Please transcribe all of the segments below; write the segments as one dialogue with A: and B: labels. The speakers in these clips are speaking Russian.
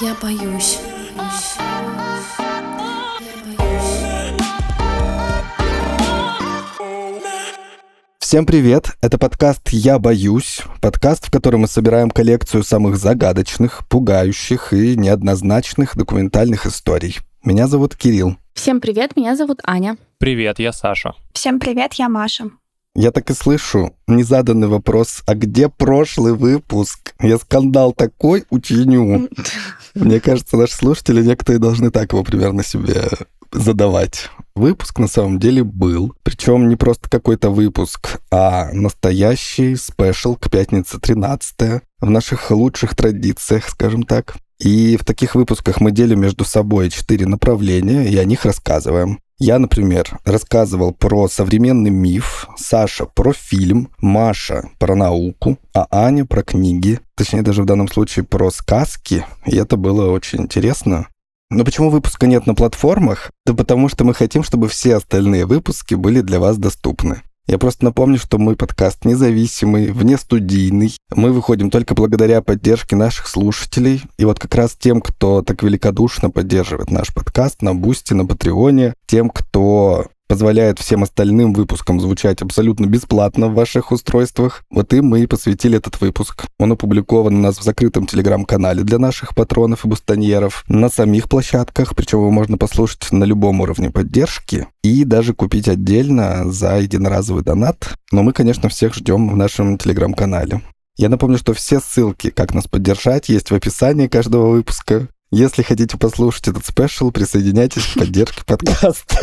A: Я боюсь.
B: Всем привет! Это подкаст «Я боюсь», подкаст, в котором мы собираем коллекцию самых загадочных, пугающих и неоднозначных документальных историй. Меня зовут Кирилл.
C: Всем привет, меня зовут Аня.
D: Привет, я Саша.
E: Всем привет, я Маша.
B: Я так и слышу незаданный вопрос, а где прошлый выпуск? Я скандал такой учиню. Мне кажется, наши слушатели некоторые должны так его примерно себе задавать. Выпуск на самом деле был, причем не просто какой-то выпуск, а настоящий спешл к пятнице 13 в наших лучших традициях, скажем так. И в таких выпусках мы делим между собой четыре направления и о них рассказываем. Я, например, рассказывал про современный миф, Саша про фильм, Маша про науку, а Аня про книги, точнее даже в данном случае про сказки, и это было очень интересно. Но почему выпуска нет на платформах? Да потому что мы хотим, чтобы все остальные выпуски были для вас доступны. Я просто напомню, что мы подкаст независимый, внестудийный. Мы выходим только благодаря поддержке наших слушателей. И вот как раз тем, кто так великодушно поддерживает наш подкаст на Бусти, на Патреоне, тем, кто позволяет всем остальным выпускам звучать абсолютно бесплатно в ваших устройствах. Вот им мы и посвятили этот выпуск. Он опубликован у нас в закрытом телеграм-канале для наших патронов и бустоньеров, на самих площадках, причем его можно послушать на любом уровне поддержки и даже купить отдельно за единоразовый донат. Но мы, конечно, всех ждем в нашем телеграм-канале. Я напомню, что все ссылки, как нас поддержать, есть в описании каждого выпуска. Если хотите послушать этот спешл, присоединяйтесь к поддержке подкаста.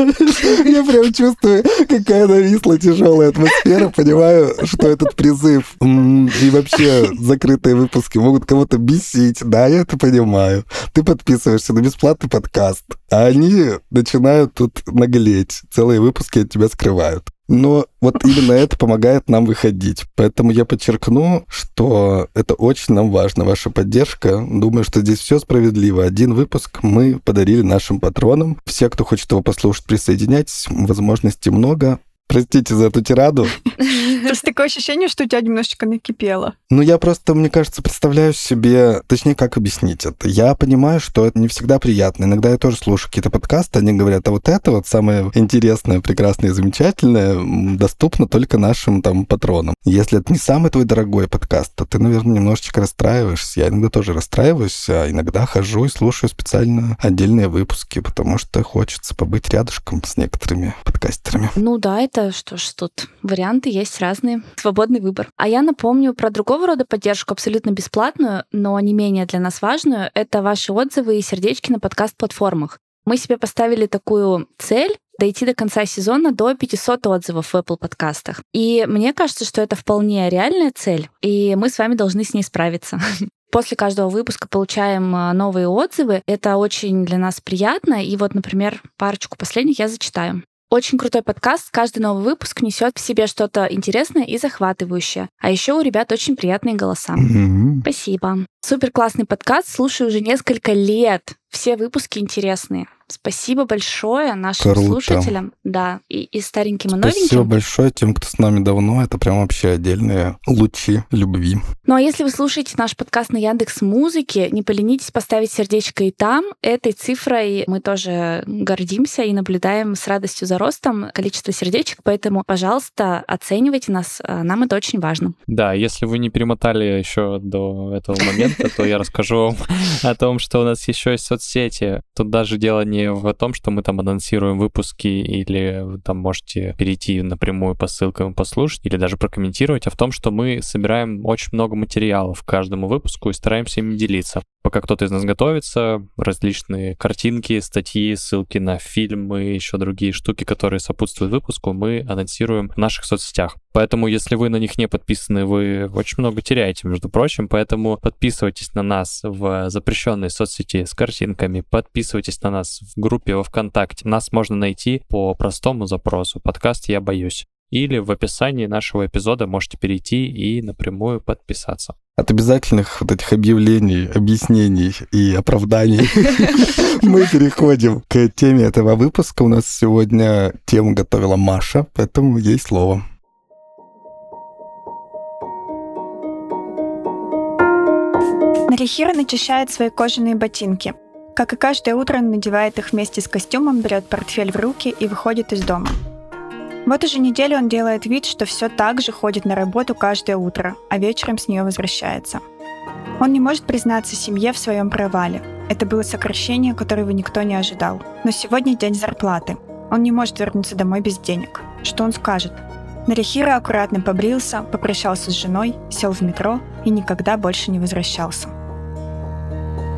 B: Я прям чувствую, какая нависла тяжелая атмосфера. Понимаю, что этот призыв и вообще закрытые выпуски могут кого-то бесить. Да, я это понимаю. Ты подписываешься на бесплатный подкаст, а они начинают тут наглеть. Целые выпуски от тебя скрывают. Но вот именно это помогает нам выходить. Поэтому я подчеркну, что это очень нам важно, ваша поддержка. Думаю, что здесь все справедливо. Один выпуск мы подарили нашим патронам. Все, кто хочет его послушать, присоединяйтесь. Возможностей много. Простите за эту тираду.
E: Такое ощущение, что у тебя немножечко накипело.
B: Ну, я просто, мне кажется, представляю себе, точнее, как объяснить это. Я понимаю, что это не всегда приятно. Иногда я тоже слушаю какие-то подкасты, они говорят, а вот это вот самое интересное, прекрасное и замечательное доступно только нашим там патронам. Если это не самый твой дорогой подкаст, то ты, наверное, немножечко расстраиваешься. Я иногда тоже расстраиваюсь, а иногда хожу и слушаю специально отдельные выпуски, потому что хочется побыть рядышком с некоторыми подкастерами.
C: Ну да, это что ж тут варианты есть разные, свободный выбор. А я напомню про другого рода поддержку, абсолютно бесплатную, но не менее для нас важную. Это ваши отзывы и сердечки на подкаст-платформах. Мы себе поставили такую цель дойти до конца сезона до 500 отзывов в Apple подкастах. И мне кажется, что это вполне реальная цель, и мы с вами должны с ней справиться. После каждого выпуска получаем а, новые отзывы. Это очень для нас приятно. И вот, например, парочку последних я зачитаю. Очень крутой подкаст. Каждый новый выпуск несет в себе что-то интересное и захватывающее. А еще у ребят очень приятные голоса.
B: Мгм.
C: Спасибо. Супер классный подкаст. Слушаю уже несколько лет. Все выпуски интересные. Спасибо большое нашим
B: Круто.
C: слушателям. Да, и, и стареньким, и
B: Спасибо
C: новеньким.
B: большое тем, кто с нами давно. Это прям вообще отдельные лучи любви.
C: Ну а если вы слушаете наш подкаст на Яндекс Музыке, не поленитесь поставить сердечко и там. Этой цифрой мы тоже гордимся и наблюдаем с радостью за ростом количества сердечек, поэтому, пожалуйста, оценивайте нас. А, Нам это очень важно.
D: Да, если вы не перемотали еще до этого момента, то я расскажу вам о том, что у нас еще есть соцсети. Тут даже дело не в том, что мы там анонсируем выпуски или вы там можете перейти напрямую по ссылкам и послушать, или даже прокомментировать, а в том, что мы собираем очень много материалов к каждому выпуску и стараемся ими делиться. Пока кто-то из нас готовится, различные картинки, статьи, ссылки на фильмы, еще другие штуки, которые сопутствуют выпуску, мы анонсируем в наших соцсетях. Поэтому, если вы на них не подписаны, вы очень много теряете, между прочим. Поэтому подписывайтесь на нас в запрещенной соцсети с картинками, подписывайтесь на нас в группе во ВКонтакте. Нас можно найти по простому запросу «Подкаст «Я боюсь». Или в описании нашего эпизода можете перейти и напрямую подписаться.
B: От обязательных вот этих объявлений, объяснений и оправданий мы переходим к теме этого выпуска. У нас сегодня тему готовила Маша, поэтому ей слово.
E: Нарихира начищает свои кожаные ботинки. Как и каждое утро, он надевает их вместе с костюмом, берет портфель в руки и выходит из дома. Вот уже неделю он делает вид, что все так же ходит на работу каждое утро, а вечером с нее возвращается. Он не может признаться семье в своем провале. Это было сокращение, которого никто не ожидал. Но сегодня день зарплаты. Он не может вернуться домой без денег. Что он скажет? Нарихира аккуратно побрился, попрощался с женой, сел в метро и никогда больше не возвращался.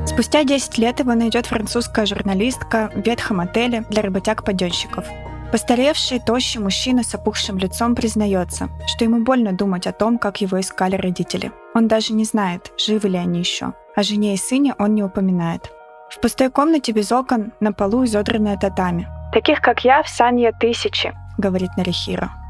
E: Спустя 10 лет его найдет французская журналистка в ветхом отеле для работяг-паденщиков. Постаревший, тощий мужчина с опухшим лицом признается, что ему больно думать о том, как его искали родители. Он даже не знает, живы ли они еще. О жене и сыне он не упоминает. В пустой комнате без окон на полу изодранная татами. «Таких, как я, в Санье тысячи», — говорит Нарихира.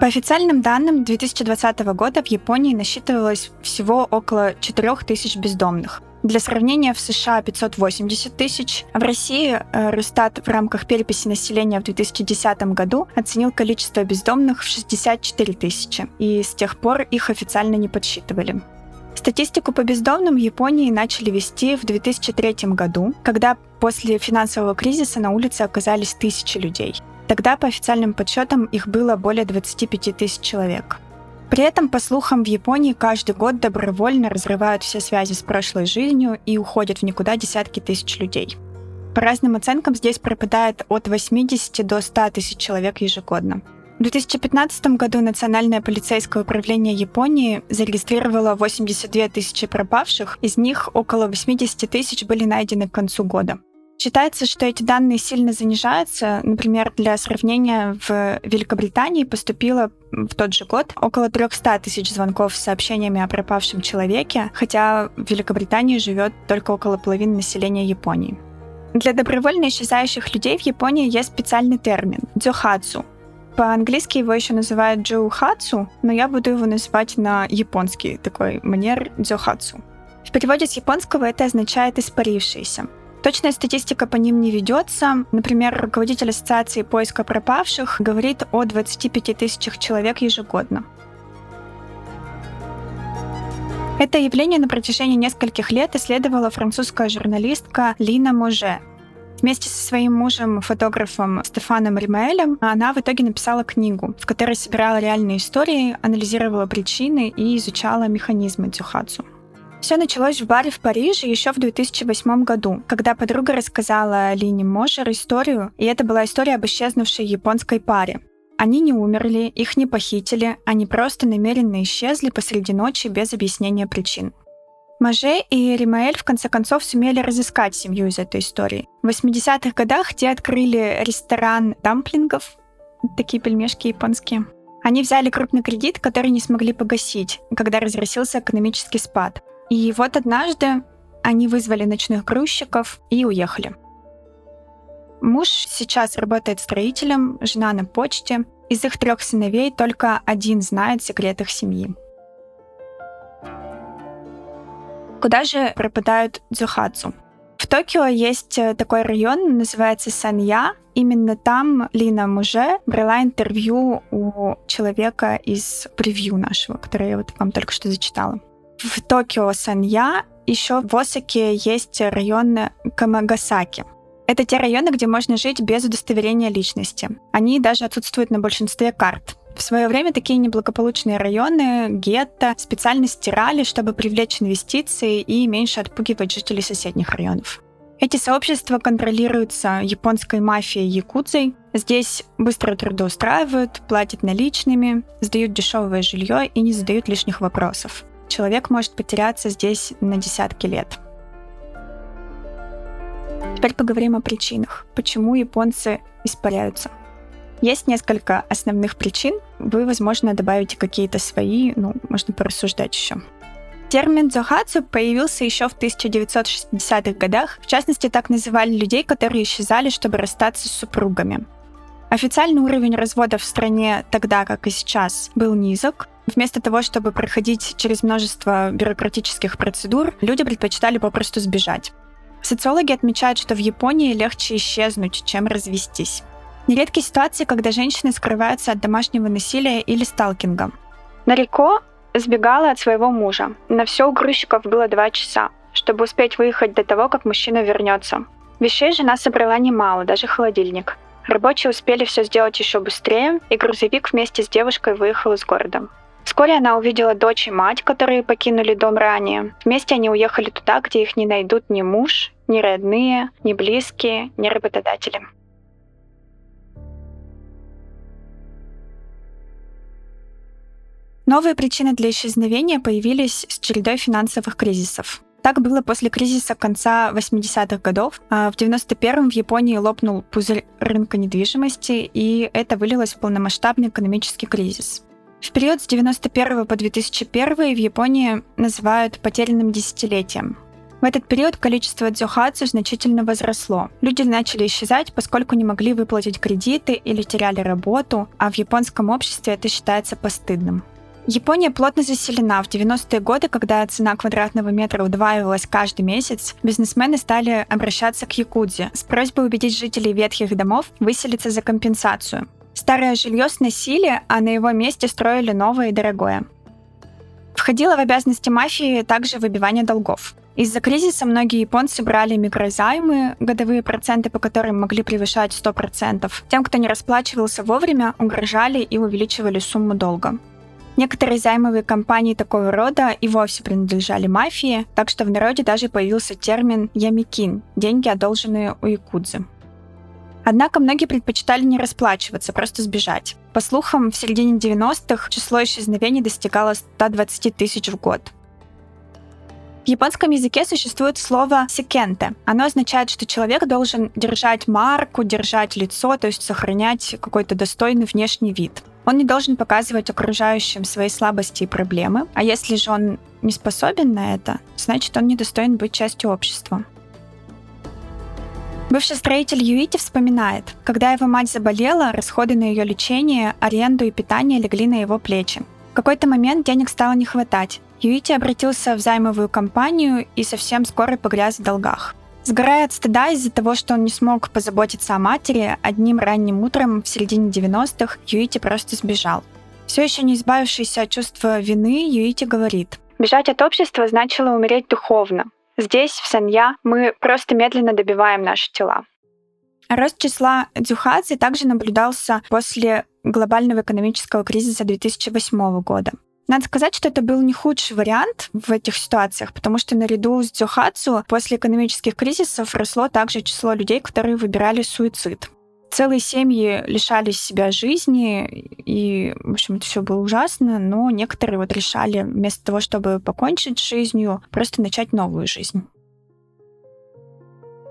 E: По официальным данным 2020 года в Японии насчитывалось всего около 4000 бездомных. Для сравнения, в США 580 тысяч, а в России э, Росстат в рамках переписи населения в 2010 году оценил количество бездомных в 64 тысячи, и с тех пор их официально не подсчитывали. Статистику по бездомным в Японии начали вести в 2003 году, когда после финансового кризиса на улице оказались тысячи людей. Тогда, по официальным подсчетам, их было более 25 тысяч человек. При этом, по слухам, в Японии каждый год добровольно разрывают все связи с прошлой жизнью и уходят в никуда десятки тысяч людей. По разным оценкам здесь пропадает от 80 до 100 тысяч человек ежегодно. В 2015 году Национальное полицейское управление Японии зарегистрировало 82 тысячи пропавших, из них около 80 тысяч были найдены к концу года. Считается, что эти данные сильно занижаются. Например, для сравнения, в Великобритании поступило в тот же год около 300 тысяч звонков с сообщениями о пропавшем человеке, хотя в Великобритании живет только около половины населения Японии. Для добровольно исчезающих людей в Японии есть специальный термин – дзюхацу. По-английски его еще называют джоухацу, но я буду его называть на японский такой манер дзюхацу. В переводе с японского это означает «испарившийся». Точная статистика по ним не ведется. Например, руководитель Ассоциации поиска пропавших говорит о 25 тысячах человек ежегодно. Это явление на протяжении нескольких лет исследовала французская журналистка Лина Може. Вместе со своим мужем, фотографом Стефаном Римаэлем, она в итоге написала книгу, в которой собирала реальные истории, анализировала причины и изучала механизмы дзюхацу. Все началось в баре в Париже еще в 2008 году, когда подруга рассказала Лине Мошер историю, и это была история об исчезнувшей японской паре. Они не умерли, их не похитили, они просто намеренно исчезли посреди ночи без объяснения причин. Маже и Римаэль в конце концов сумели разыскать семью из этой истории. В 80-х годах те открыли ресторан дамплингов, такие пельмешки японские. Они взяли крупный кредит, который не смогли погасить, когда разразился экономический спад. И вот однажды они вызвали ночных грузчиков и уехали. Муж сейчас работает строителем, жена на почте. Из их трех сыновей только один знает секрет их семьи. Куда же пропадают дзюхацу? В Токио есть э, такой район, называется Санья. Именно там Лина Муже брала интервью у человека из превью нашего, которое я вот вам только что зачитала. В Токио Санья еще в Осаке есть район Камагасаки. Это те районы, где можно жить без удостоверения личности. Они даже отсутствуют на большинстве карт. В свое время такие неблагополучные районы, гетто, специально стирали, чтобы привлечь инвестиции и меньше отпугивать жителей соседних районов. Эти сообщества контролируются японской мафией якудзой. Здесь быстро трудоустраивают, платят наличными, сдают дешевое жилье и не задают лишних вопросов человек может потеряться здесь на десятки лет. Теперь поговорим о причинах, почему японцы испаряются. Есть несколько основных причин. Вы, возможно, добавите какие-то свои, ну, можно порассуждать еще. Термин «дзохацу» появился еще в 1960-х годах. В частности, так называли людей, которые исчезали, чтобы расстаться с супругами. Официальный уровень разводов в стране тогда, как и сейчас, был низок. Вместо того, чтобы проходить через множество бюрократических процедур, люди предпочитали попросту сбежать. Социологи отмечают, что в Японии легче исчезнуть, чем развестись. Нередки ситуации, когда женщины скрываются от домашнего насилия или сталкинга. Нарико сбегала от своего мужа. На все у грузчиков было два часа, чтобы успеть выехать до того, как мужчина вернется. Вещей жена собрала немало, даже холодильник. Рабочие успели все сделать еще быстрее, и грузовик вместе с девушкой выехал из города. Вскоре она увидела дочь и мать, которые покинули дом ранее. Вместе они уехали туда, где их не найдут ни муж, ни родные, ни близкие, ни работодатели. Новые причины для исчезновения появились с чередой финансовых кризисов. Так было после кризиса конца 80-х годов. А в 91-м в Японии лопнул пузырь рынка недвижимости, и это вылилось в полномасштабный экономический кризис. В период с 91 по 2001 в Японии называют потерянным десятилетием. В этот период количество дзюхацу значительно возросло. Люди начали исчезать, поскольку не могли выплатить кредиты или теряли работу, а в японском обществе это считается постыдным. Япония плотно заселена. В 90-е годы, когда цена квадратного метра удваивалась каждый месяц, бизнесмены стали обращаться к Якудзе с просьбой убедить жителей ветхих домов выселиться за компенсацию. Старое жилье сносили, а на его месте строили новое и дорогое. Входило в обязанности мафии также выбивание долгов. Из-за кризиса многие японцы брали микрозаймы, годовые проценты по которым могли превышать 100%. Тем, кто не расплачивался вовремя, угрожали и увеличивали сумму долга. Некоторые займовые компании такого рода и вовсе принадлежали мафии, так что в народе даже появился термин «ямикин» — деньги, одолженные у якудзы. Однако многие предпочитали не расплачиваться, просто сбежать. По слухам, в середине 90-х число исчезновений достигало 120 тысяч в год. В японском языке существует слово «секенте». Оно означает, что человек должен держать марку, держать лицо, то есть сохранять какой-то достойный внешний вид. Он не должен показывать окружающим свои слабости и проблемы, а если же он не способен на это, значит, он недостоин быть частью общества. Бывший строитель Юити вспоминает, когда его мать заболела, расходы на ее лечение, аренду и питание легли на его плечи. В какой-то момент денег стало не хватать. Юити обратился в займовую компанию и совсем скоро погряз в долгах. Сгорая от стыда из-за того, что он не смог позаботиться о матери, одним ранним утром в середине 90-х Юити просто сбежал. Все еще не избавившийся от чувства вины, Юити говорит, «Бежать от общества значило умереть духовно. Здесь, в Санья, мы просто медленно добиваем наши тела. Рост числа дзюхадзе также наблюдался после глобального экономического кризиса 2008 года. Надо сказать, что это был не худший вариант в этих ситуациях, потому что наряду с дзюхацу после экономических кризисов росло также число людей, которые выбирали суицид. Целые семьи лишались себя жизни, и, в общем, это все было ужасно, но некоторые вот решали вместо того, чтобы покончить с жизнью, просто начать новую жизнь.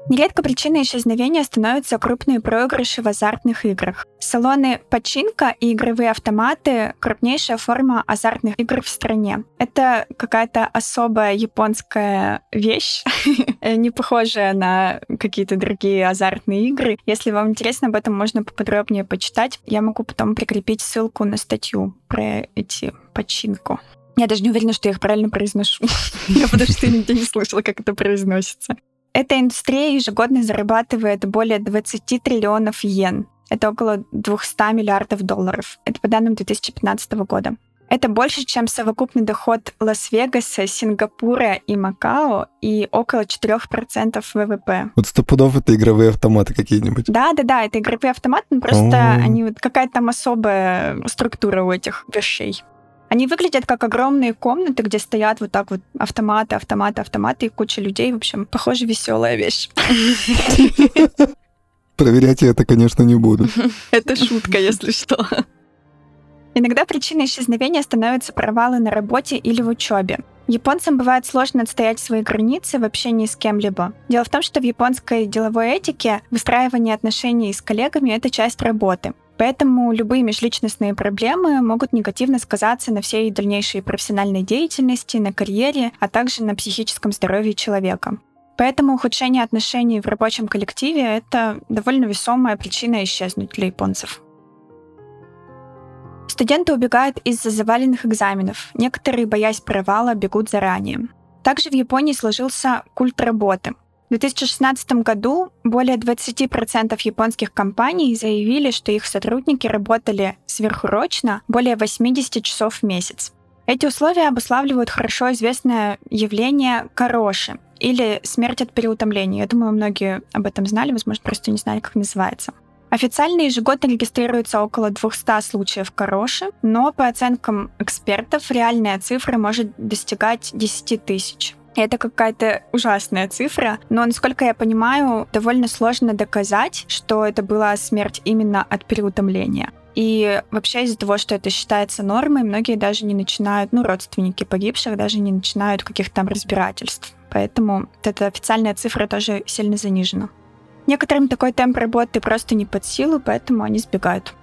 E: Нередко причиной исчезновения становятся крупные проигрыши в азартных играх. Салоны починка и игровые автоматы — крупнейшая форма азартных игр в стране. Это какая-то особая японская вещь, не похожая на какие-то другие азартные игры. Если вам интересно об этом, можно поподробнее почитать. Я могу потом прикрепить ссылку на статью про эти починку. Я даже не уверена, что я их правильно произношу. Я потому что нигде не слышала, как это произносится. Эта индустрия ежегодно зарабатывает более 20 триллионов йен. Это около 200 миллиардов долларов. Это по данным 2015 года. Это больше, чем совокупный доход Лас-Вегаса, Сингапура и Макао и около 4% ВВП.
B: Вот сто пудов это игровые автоматы какие-нибудь.
E: Да, да, да, это игровые автоматы, но просто О-о-о. они вот какая-то там особая структура у этих вещей. Они выглядят как огромные комнаты, где стоят вот так вот автоматы, автоматы, автоматы и куча людей. В общем, похоже, веселая вещь.
B: Проверять я это, конечно, не буду.
E: Это шутка, если что. Иногда причиной исчезновения становятся провалы на работе или в учебе. Японцам бывает сложно отстоять свои границы в общении с кем-либо. Дело в том, что в японской деловой этике выстраивание отношений с коллегами — это часть работы. Поэтому любые межличностные проблемы могут негативно сказаться на всей дальнейшей профессиональной деятельности, на карьере, а также на психическом здоровье человека. Поэтому ухудшение отношений в рабочем коллективе — это довольно весомая причина исчезнуть для японцев. Студенты убегают из-за заваленных экзаменов. Некоторые, боясь провала, бегут заранее. Также в Японии сложился культ работы. В 2016 году более 20% японских компаний заявили, что их сотрудники работали сверхурочно более 80 часов в месяц. Эти условия обуславливают хорошо известное явление короши или смерть от переутомления. Я думаю, многие об этом знали, возможно, просто не знали, как называется. Официально ежегодно регистрируется около 200 случаев короши, но по оценкам экспертов реальная цифра может достигать 10 тысяч. Это какая-то ужасная цифра, но, насколько я понимаю, довольно сложно доказать, что это была смерть именно от переутомления. И вообще из-за того, что это считается нормой, многие даже не начинают, ну, родственники погибших даже не начинают каких-то там разбирательств. Поэтому вот эта официальная цифра тоже сильно занижена. Некоторым такой темп работы просто не под силу, поэтому они сбегают.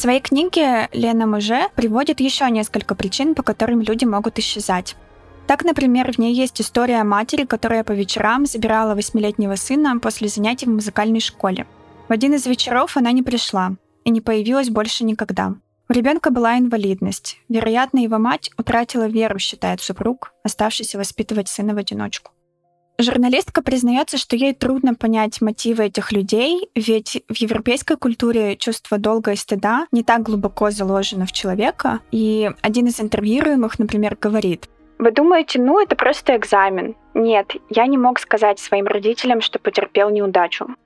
E: Своей книге Лена Муже приводит еще несколько причин, по которым люди могут исчезать. Так, например, в ней есть история матери, которая по вечерам забирала восьмилетнего сына после занятий в музыкальной школе. В один из вечеров она не пришла и не появилась больше никогда. У ребенка была инвалидность. Вероятно, его мать утратила веру, считает супруг, оставшийся воспитывать сына в одиночку. Журналистка признается, что ей трудно понять мотивы этих людей, ведь в европейской культуре чувство долга и стыда не так глубоко заложено в человека. И один из интервьюируемых, например, говорит, вы думаете, ну это просто экзамен? Нет, я не мог сказать своим родителям, что потерпел неудачу.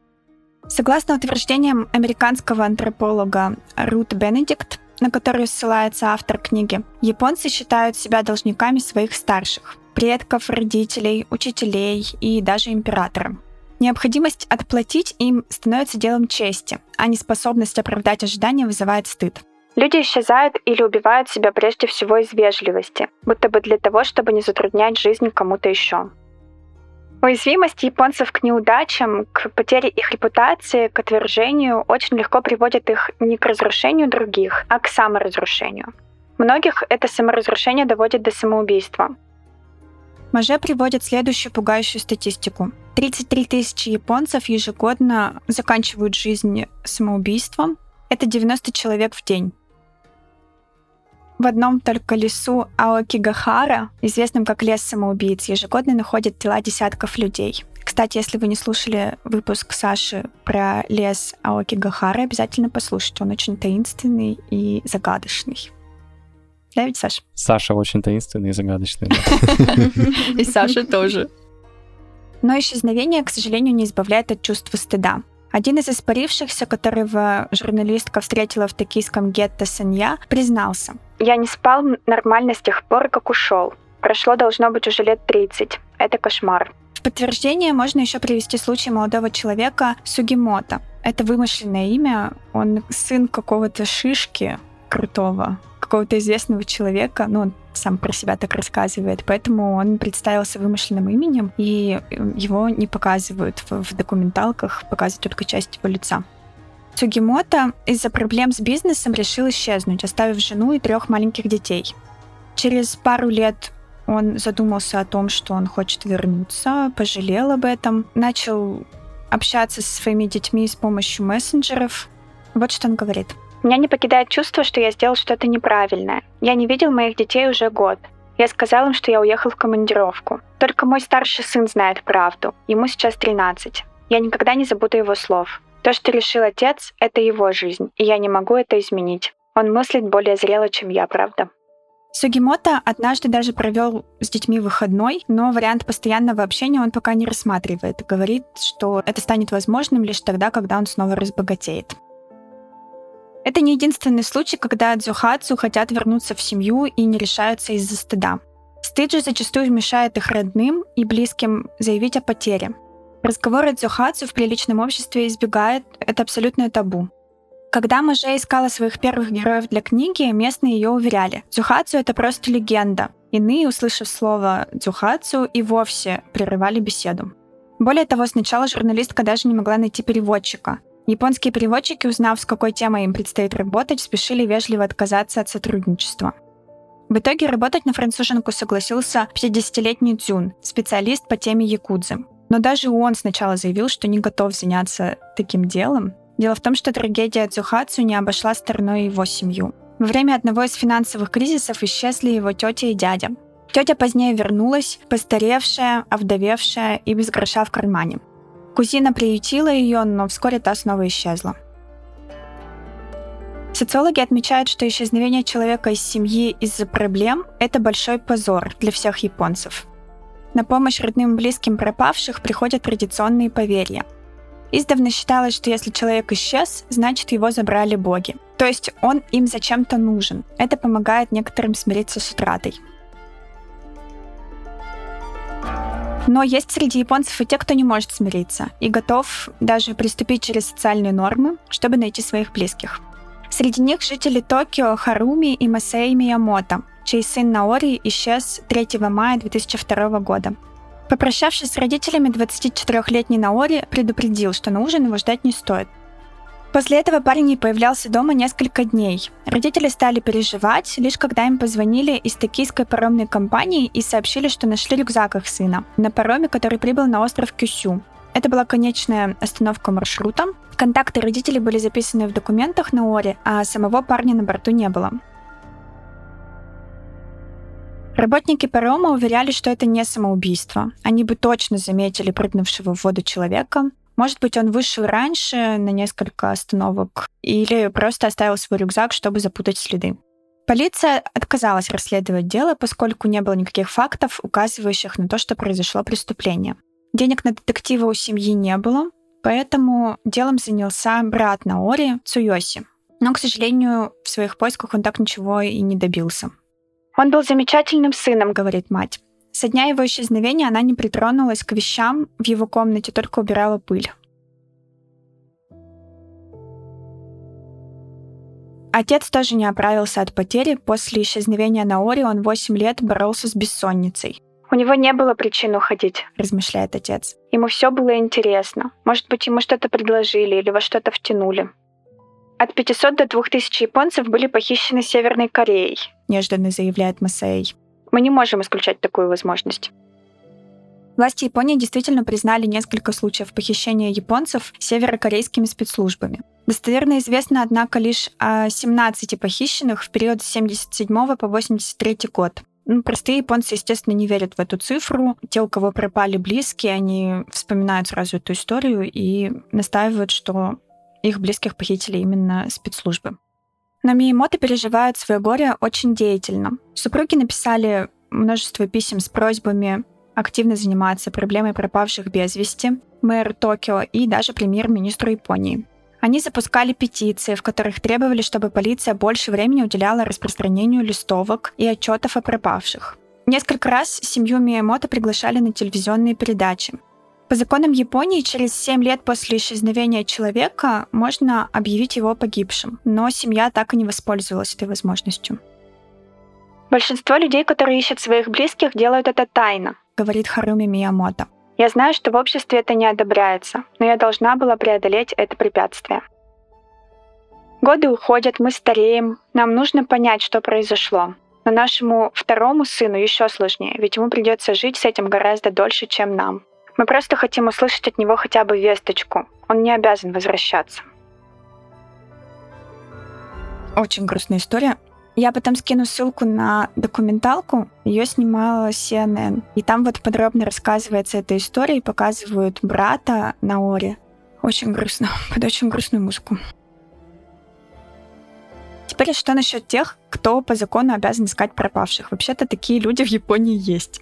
E: Согласно утверждениям американского антрополога Рут Бенедикт, на которую ссылается автор книги, японцы считают себя должниками своих старших, предков, родителей, учителей и даже императора. Необходимость отплатить им становится делом чести, а неспособность оправдать ожидания вызывает стыд. Люди исчезают или убивают себя прежде всего из вежливости, будто бы для того, чтобы не затруднять жизнь кому-то еще. Уязвимость японцев к неудачам, к потере их репутации, к отвержению очень легко приводит их не к разрушению других, а к саморазрушению. Многих это саморазрушение доводит до самоубийства. Маже приводит следующую пугающую статистику. 33 тысячи японцев ежегодно заканчивают жизнь самоубийством. Это 90 человек в день. В одном только лесу Аокигахара, известном как лес самоубийц, ежегодно находят тела десятков людей. Кстати, если вы не слушали выпуск Саши про лес Аокигахара, обязательно послушайте. Он очень таинственный и загадочный. Да, ведь, Саша?
D: Саша очень таинственный и загадочный.
C: И Саша тоже.
E: Но исчезновение, к сожалению, не избавляет от чувства стыда. Один из испарившихся, которого журналистка встретила в токийском гетто Санья, признался. «Я не спал нормально с тех пор, как ушел. Прошло должно быть уже лет 30. Это кошмар». В подтверждение можно еще привести случай молодого человека Сугимото. Это вымышленное имя. Он сын какого-то шишки крутого, какого-то известного человека, ну, он сам про себя так рассказывает, поэтому он представился вымышленным именем, и э, его не показывают в, в документалках, показывают только часть его лица. Сугимото из-за проблем с бизнесом решил исчезнуть, оставив жену и трех маленьких детей. Через пару лет он задумался о том, что он хочет вернуться, пожалел об этом, начал общаться со своими детьми с помощью мессенджеров. Вот что он говорит. Меня не покидает чувство, что я сделал что-то неправильное. Я не видел моих детей уже год. Я сказал им, что я уехал в командировку. Только мой старший сын знает правду. Ему сейчас 13. Я никогда не забуду его слов. То, что решил отец, это его жизнь, и я не могу это изменить. Он мыслит более зрело, чем я, правда? Сугимото однажды даже провел с детьми выходной, но вариант постоянного общения он пока не рассматривает. Говорит, что это станет возможным лишь тогда, когда он снова разбогатеет. Это не единственный случай, когда дзюхацу хотят вернуться в семью и не решаются из-за стыда. Стыд же зачастую мешает их родным и близким заявить о потере. Разговоры дзюхацу в приличном обществе избегает, это абсолютное табу. Когда Маже искала своих первых героев для книги, местные ее уверяли, дзюхацу — это просто легенда. Иные, услышав слово дзюхацу, и вовсе прерывали беседу. Более того, сначала журналистка даже не могла найти переводчика. Японские переводчики, узнав, с какой темой им предстоит работать, спешили вежливо отказаться от сотрудничества. В итоге работать на француженку согласился 50-летний Дзюн, специалист по теме якудзы. Но даже он сначала заявил, что не готов заняться таким делом. Дело в том, что трагедия Цухацу не обошла стороной его семью. Во время одного из финансовых кризисов исчезли его тетя и дядя. Тетя позднее вернулась, постаревшая, овдовевшая и без гроша в кармане. Кузина приютила ее, но вскоре та снова исчезла. Социологи отмечают, что исчезновение человека из семьи из-за проблем – это большой позор для всех японцев. На помощь родным и близким пропавших приходят традиционные поверья. Издавна считалось, что если человек исчез, значит его забрали боги. То есть он им зачем-то нужен. Это помогает некоторым смириться с утратой. Но есть среди японцев и те, кто не может смириться и готов даже приступить через социальные нормы, чтобы найти своих близких. Среди них жители Токио Харуми и Масей Миямото, чей сын Наори исчез 3 мая 2002 года. Попрощавшись с родителями, 24-летний Наори предупредил, что на ужин его ждать не стоит, После этого парень не появлялся дома несколько дней. Родители стали переживать, лишь когда им позвонили из токийской паромной компании и сообщили, что нашли рюкзак их сына на пароме, который прибыл на остров Кюсю. Это была конечная остановка маршрута. Контакты родителей были записаны в документах на Оре, а самого парня на борту не было. Работники парома уверяли, что это не самоубийство. Они бы точно заметили прыгнувшего в воду человека, может быть, он вышел раньше на несколько остановок или просто оставил свой рюкзак, чтобы запутать следы. Полиция отказалась расследовать дело, поскольку не было никаких фактов, указывающих на то, что произошло преступление. Денег на детектива у семьи не было, поэтому делом занялся брат Наори Цуйоси. Но, к сожалению, в своих поисках он так ничего и не добился. «Он был замечательным сыном», — говорит мать. Со дня его исчезновения она не притронулась к вещам в его комнате, только убирала пыль. Отец тоже не оправился от потери. После исчезновения Наори он 8 лет боролся с бессонницей. «У него не было причин уходить», — размышляет отец. «Ему все было интересно. Может быть, ему что-то предложили или во что-то втянули». От 500 до 2000 японцев были похищены Северной Кореей, неожиданно заявляет Масей. Мы не можем исключать такую возможность. Власти Японии действительно признали несколько случаев похищения японцев северокорейскими спецслужбами. Достоверно известно, однако, лишь о 17 похищенных в период с 77 по 83 год. Ну, простые японцы, естественно, не верят в эту цифру. Те, у кого пропали близкие, они вспоминают сразу эту историю и настаивают, что их близких похитили именно спецслужбы. Но Миемото переживают свое горе очень деятельно. Супруги написали множество писем с просьбами активно заниматься проблемой пропавших без вести, мэр Токио и даже премьер-министру Японии. Они запускали петиции, в которых требовали, чтобы полиция больше времени уделяла распространению листовок и отчетов о пропавших. Несколько раз семью Миямото приглашали на телевизионные передачи. По законам Японии, через 7 лет после исчезновения человека можно объявить его погибшим, но семья так и не воспользовалась этой возможностью. Большинство людей, которые ищут своих близких, делают это тайно, говорит Харуми Миямото. Я знаю, что в обществе это не одобряется, но я должна была преодолеть это препятствие. Годы уходят, мы стареем, нам нужно понять, что произошло. Но нашему второму сыну еще сложнее, ведь ему придется жить с этим гораздо дольше, чем нам. Мы просто хотим услышать от него хотя бы весточку. Он не обязан возвращаться. Очень грустная история. Я потом скину ссылку на документалку. Ее снимала CNN. И там вот подробно рассказывается эта история и показывают брата Наори. Очень грустно. Под очень грустную музыку. Теперь что насчет тех, кто по закону обязан искать пропавших? Вообще-то такие люди в Японии есть.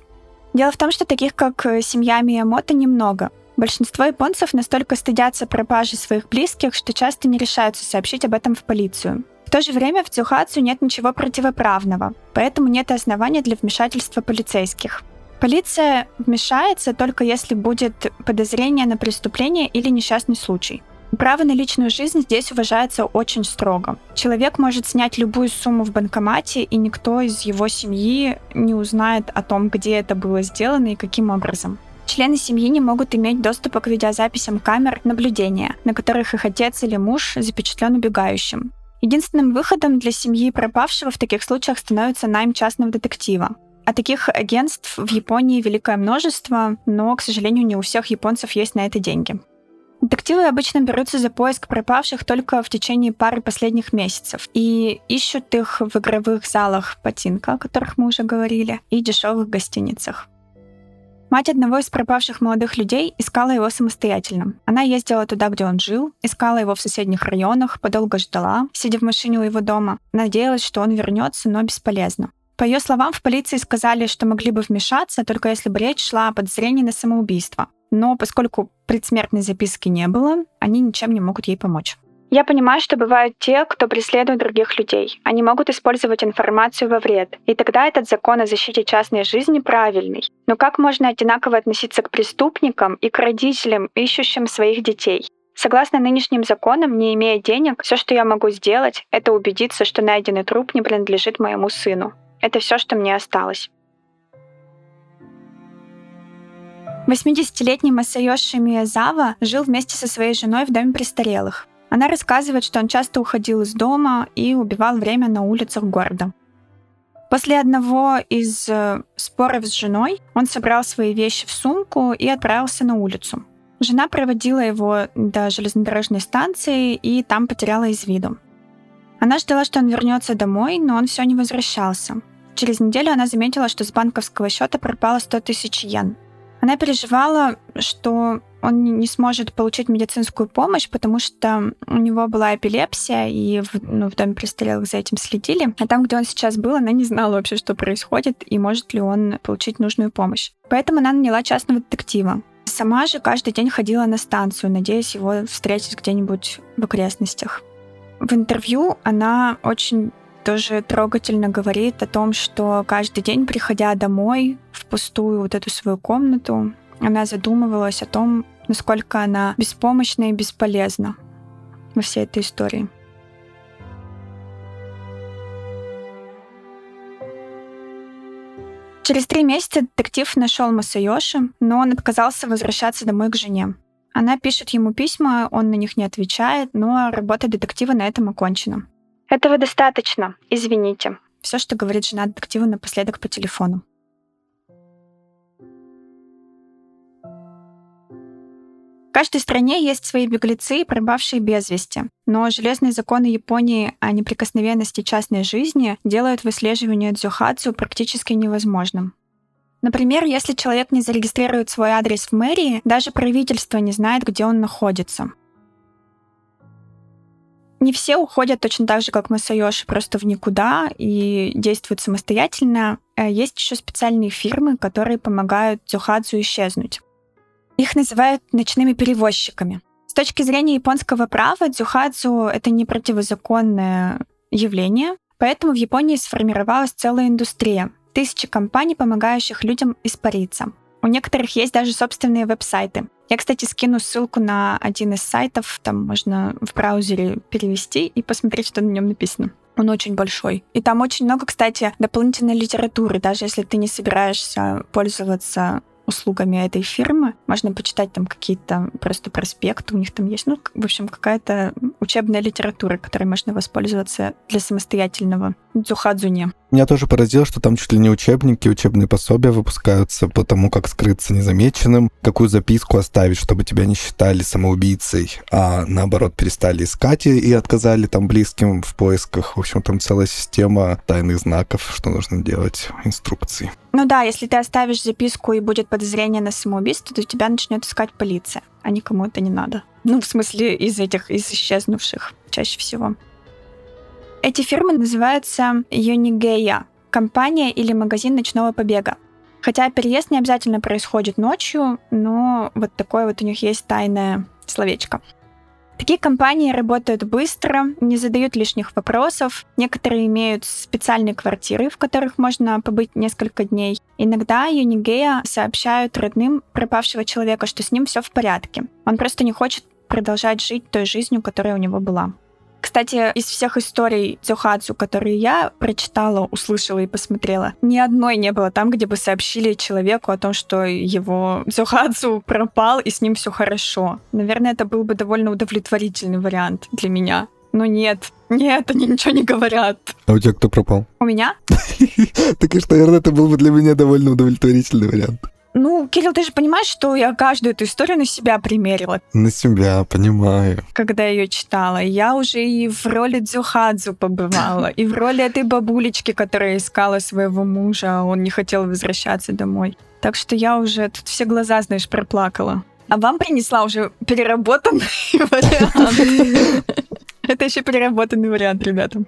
E: Дело в том, что таких, как э, семья Миямото, немного. Большинство японцев настолько стыдятся пропажи своих близких, что часто не решаются сообщить об этом в полицию. В то же время в Цюхацию нет ничего противоправного, поэтому нет основания для вмешательства полицейских. Полиция вмешается только если будет подозрение на преступление или несчастный случай. Право на личную жизнь здесь уважается очень строго. Человек может снять любую сумму в банкомате, и никто из его семьи не узнает о том, где это было сделано и каким образом. Члены семьи не могут иметь доступа к видеозаписям камер наблюдения, на которых их отец или муж запечатлен убегающим. Единственным выходом для семьи пропавшего в таких случаях становится найм частного детектива. А таких агентств в Японии великое множество, но, к сожалению, не у всех японцев есть на это деньги. Детективы обычно берутся за поиск пропавших только в течение пары последних месяцев и ищут их в игровых залах Патинка, о которых мы уже говорили, и дешевых гостиницах. Мать одного из пропавших молодых людей искала его самостоятельно. Она ездила туда, где он жил, искала его в соседних районах, подолго ждала, сидя в машине у его дома. Надеялась, что он вернется, но бесполезно. По ее словам, в полиции сказали, что могли бы вмешаться, только если бы речь шла о подозрении на самоубийство. Но поскольку предсмертной записки не было, они ничем не могут ей помочь. Я понимаю, что бывают те, кто преследует других людей. Они могут использовать информацию во вред. И тогда этот закон о защите частной жизни правильный. Но как можно одинаково относиться к преступникам и к родителям, ищущим своих детей? Согласно нынешним законам, не имея денег, все, что я могу сделать, это убедиться, что найденный труп не принадлежит моему сыну. Это все, что мне осталось. 80-летний Масайоши Миязава жил вместе со своей женой в доме престарелых. Она рассказывает, что он часто уходил из дома и убивал время на улицах города. После одного из э, споров с женой он собрал свои вещи в сумку и отправился на улицу. Жена проводила его до железнодорожной станции и там потеряла из виду. Она ждала, что он вернется домой, но он все не возвращался. Через неделю она заметила, что с банковского счета пропало 100 тысяч йен. Она переживала, что он не сможет получить медицинскую помощь, потому что у него была эпилепсия, и в, ну, в доме престарелых за этим следили. А там, где он сейчас был, она не знала вообще, что происходит, и может ли он получить нужную помощь. Поэтому она наняла частного детектива. Сама же каждый день ходила на станцию, надеясь его встретить где-нибудь в окрестностях. В интервью она очень тоже трогательно говорит о том, что каждый день, приходя домой в пустую вот эту свою комнату, она задумывалась о том, насколько она беспомощна и бесполезна во всей этой истории. Через три месяца детектив нашел Масайоши, но он отказался возвращаться домой к жене. Она пишет ему письма, он на них не отвечает, но работа детектива на этом окончена. Этого достаточно, извините. Все, что говорит жена детектива напоследок по телефону. В каждой стране есть свои беглецы, пропавшие без вести. Но железные законы Японии о неприкосновенности частной жизни делают выслеживание дзюхацу практически невозможным. Например, если человек не зарегистрирует свой адрес в мэрии, даже правительство не знает, где он находится. Не все уходят точно так же, как Масайоши, просто в никуда и действуют самостоятельно. Э, есть еще специальные фирмы, которые помогают Дзюхадзу исчезнуть. Их называют ночными перевозчиками. С точки зрения японского права, дзюхадзу — это не противозаконное явление, поэтому в Японии сформировалась целая индустрия. Тысячи компаний, помогающих людям испариться. У некоторых есть даже собственные веб-сайты. Я, кстати, скину ссылку на один из сайтов, там можно в браузере перевести и посмотреть, что на нем написано. Он очень большой. И там очень много, кстати, дополнительной литературы. Даже если ты не собираешься пользоваться услугами этой фирмы. Можно почитать там какие-то просто проспекты, у них там есть, ну, в общем, какая-то учебная литература, которой можно воспользоваться для самостоятельного дзюхадзуне.
B: Меня тоже поразило, что там чуть ли не учебники, учебные пособия выпускаются по тому, как скрыться незамеченным, какую записку оставить, чтобы тебя не считали самоубийцей, а наоборот перестали искать и отказали там близким в поисках. В общем, там целая система тайных знаков, что нужно делать, инструкций.
E: Ну да, если ты оставишь записку и будет подозрение на самоубийство, то тебя начнет искать полиция, а никому это не надо. Ну, в смысле, из этих, из исчезнувших чаще всего. Эти фирмы называются Юнигея, компания или магазин ночного побега. Хотя переезд не обязательно происходит ночью, но вот такое вот у них есть тайное словечко. Такие компании работают быстро, не задают лишних вопросов. Некоторые имеют специальные квартиры, в которых можно побыть несколько дней. Иногда Юнигея сообщают родным пропавшего человека, что с ним все в порядке. Он просто не хочет продолжать жить той жизнью, которая у него была. Кстати, из всех историй Дзюхацу, которые я прочитала, услышала и посмотрела, ни одной не было там, где бы сообщили человеку о том, что его Дзюхацу пропал и с ним все хорошо. Наверное, это был бы довольно удовлетворительный вариант для меня. Но нет, нет, они ничего не говорят.
B: А у тебя кто пропал?
E: У меня?
B: Так и что, наверное, это был бы для меня довольно удовлетворительный вариант.
E: Ну, Кирилл, ты же понимаешь, что я каждую эту историю на себя примерила,
B: На себя, понимаю.
E: когда ее читала. Я уже и в роли Дзюхадзу побывала, и в роли этой бабулечки, которая искала своего мужа, а он не хотел возвращаться домой. Так что я уже тут все глаза, знаешь, проплакала. А вам принесла уже переработанный вариант. Это еще переработанный вариант, ребята.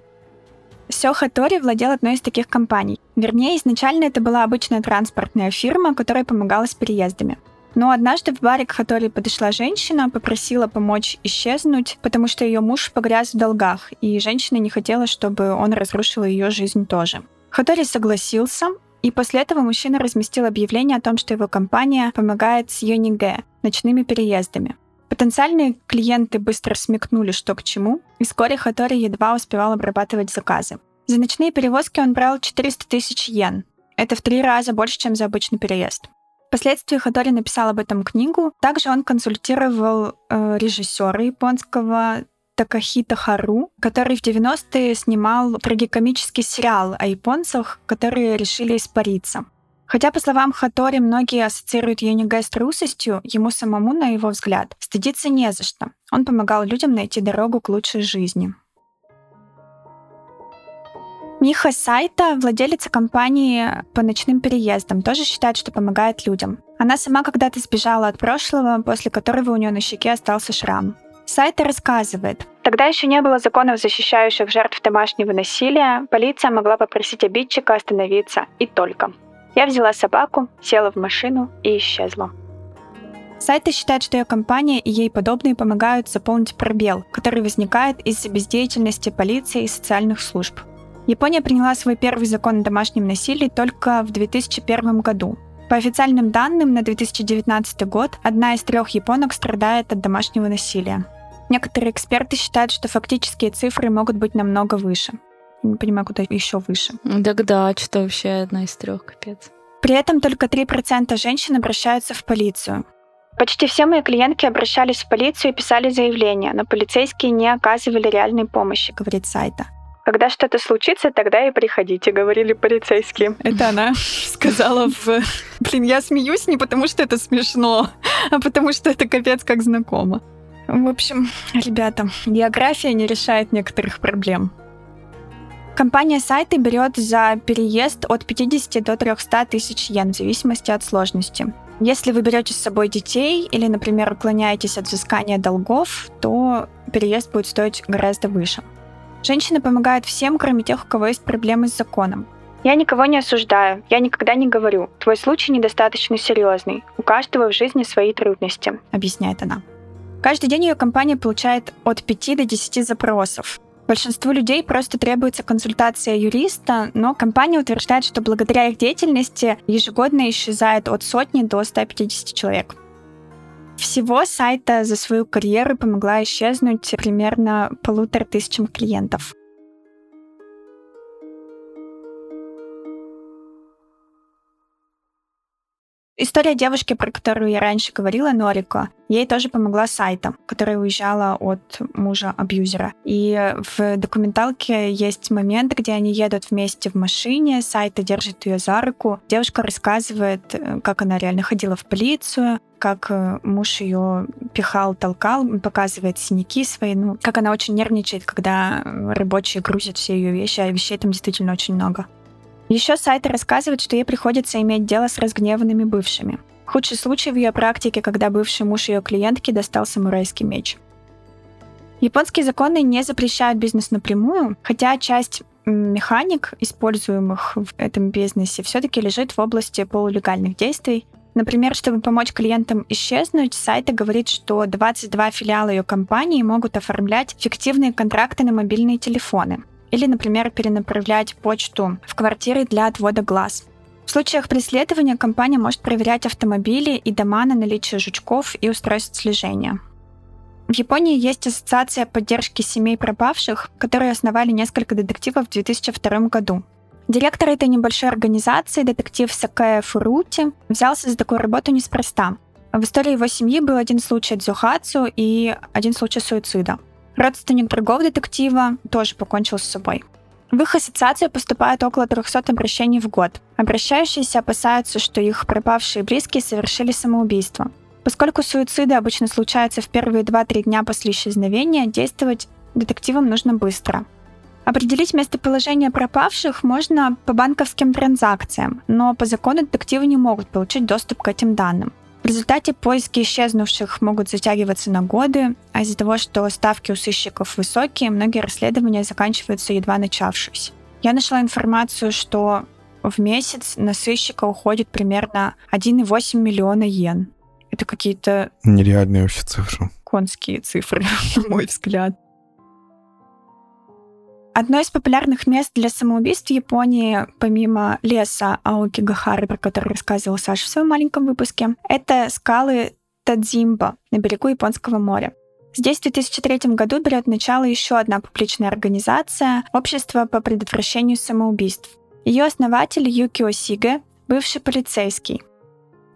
E: Сёха Тори владел одной из таких компаний. Вернее, изначально это была обычная транспортная фирма, которая помогала с переездами. Но однажды в баре к Хатори подошла женщина, попросила помочь исчезнуть, потому что ее муж погряз в долгах, и женщина не хотела, чтобы он разрушил ее жизнь тоже. Хатори согласился, и после этого мужчина разместил объявление о том, что его компания помогает с Йониге, ночными переездами. Потенциальные клиенты быстро смекнули, что к чему, и вскоре Хатори едва успевал обрабатывать заказы. За ночные перевозки он брал 400 тысяч йен. Это в три раза больше, чем за обычный переезд. Впоследствии Хатори написал об этом книгу. Также он консультировал э, режиссера японского Такахита Хару, который в 90-е снимал трагикомический сериал о японцах, которые решили испариться. Хотя, по словам Хатори, многие ассоциируют Юнигэ с трусостью, ему самому, на его взгляд, стыдиться не за что. Он помогал людям найти дорогу к лучшей жизни. Миха Сайта, владелица компании по ночным переездам, тоже считает, что помогает людям. Она сама когда-то сбежала от прошлого, после которого у нее на щеке остался шрам. Сайта рассказывает. Тогда еще не было законов, защищающих жертв домашнего насилия. Полиция могла попросить обидчика остановиться. И только. Я взяла собаку, села в машину и исчезла. Сайта считает, что ее компания и ей подобные помогают заполнить пробел, который возникает из-за бездеятельности полиции и социальных служб. Япония приняла свой первый закон о домашнем насилии только в 2001 году. По официальным данным, на 2019 год одна из трех японок страдает от домашнего насилия. Некоторые эксперты считают, что фактические цифры могут быть намного выше. Не понимаю, куда еще выше.
C: Так да, что вообще одна из трех, капец.
E: При этом только 3% женщин обращаются в полицию. Почти все мои клиентки обращались в полицию и писали заявления, но полицейские не оказывали реальной помощи, говорит Сайта. Когда что-то случится, тогда и приходите, говорили полицейские. Это она сказала в... Блин, я смеюсь не потому, что это смешно, а потому, что это капец как знакомо. В общем, ребята, география не решает некоторых проблем. Компания сайты берет за переезд от 50 до 300 тысяч йен в зависимости от сложности. Если вы берете с собой детей или, например, уклоняетесь от взыскания долгов, то переезд будет стоить гораздо выше. Женщина помогает всем, кроме тех, у кого есть проблемы с законом. Я никого не осуждаю, я никогда не говорю. Твой случай недостаточно серьезный. У каждого в жизни свои трудности, объясняет она. Каждый день ее компания получает от 5 до 10 запросов. Большинству людей просто требуется консультация юриста, но компания утверждает, что благодаря их деятельности ежегодно исчезает от сотни до 150 человек. Всего сайта за свою карьеру помогла исчезнуть примерно полутора тысячам клиентов. История девушки, про которую я раньше говорила, Норико, ей тоже помогла сайта, которая уезжала от мужа-абьюзера. И в документалке есть момент, где они едут вместе в машине, сайта держит ее за руку. Девушка рассказывает, как она реально ходила в полицию, как э, муж ее пихал, толкал, показывает синяки свои, ну, как она очень нервничает, когда рабочие грузят все ее вещи, а вещей там действительно очень много. Еще сайты рассказывают, что ей приходится иметь дело с разгневанными бывшими. Худший случай в ее практике, когда бывший муж ее клиентки достал самурайский меч. Японские законы не запрещают бизнес напрямую, хотя часть механик, используемых в этом бизнесе, все-таки лежит в области полулегальных действий. Например, чтобы помочь клиентам исчезнуть, сайта говорит, что 22 филиала ее компании могут оформлять фиктивные контракты на мобильные телефоны или, например, перенаправлять почту в квартиры для отвода глаз. В случаях преследования компания может проверять автомобили и дома на наличие жучков и устройств слежения. В Японии есть ассоциация поддержки семей пропавших, которую основали несколько детективов в 2002 году. Директор этой небольшой организации, детектив Сакая Фурути, взялся за такую работу неспроста. В истории его семьи был один случай дзюхацу и один случай суицида. Родственник другого детектива тоже покончил с собой. В их ассоциацию поступает около 300 обращений в год. Обращающиеся опасаются, что их пропавшие близкие совершили самоубийство. Поскольку суициды обычно случаются в первые 2-3 дня после исчезновения, действовать детективам нужно быстро. Определить местоположение пропавших можно по банковским транзакциям, но по закону детективы не могут получить доступ к этим данным. В результате поиски исчезнувших могут затягиваться на годы, а из-за того, что ставки у сыщиков высокие, многие расследования заканчиваются едва начавшись. Я нашла информацию, что в месяц на сыщика уходит примерно 1,8 миллиона йен. Это какие-то
B: Нереальные вообще цифры.
E: конские цифры, на мой взгляд. Одно из популярных мест для самоубийств в Японии, помимо леса Аокигахары, про который рассказывал Саша в своем маленьком выпуске, это скалы Тадзимба на берегу Японского моря. Здесь в 2003 году берет начало еще одна публичная организация — Общество по предотвращению самоубийств. Ее основатель Юкио Сиге, бывший полицейский.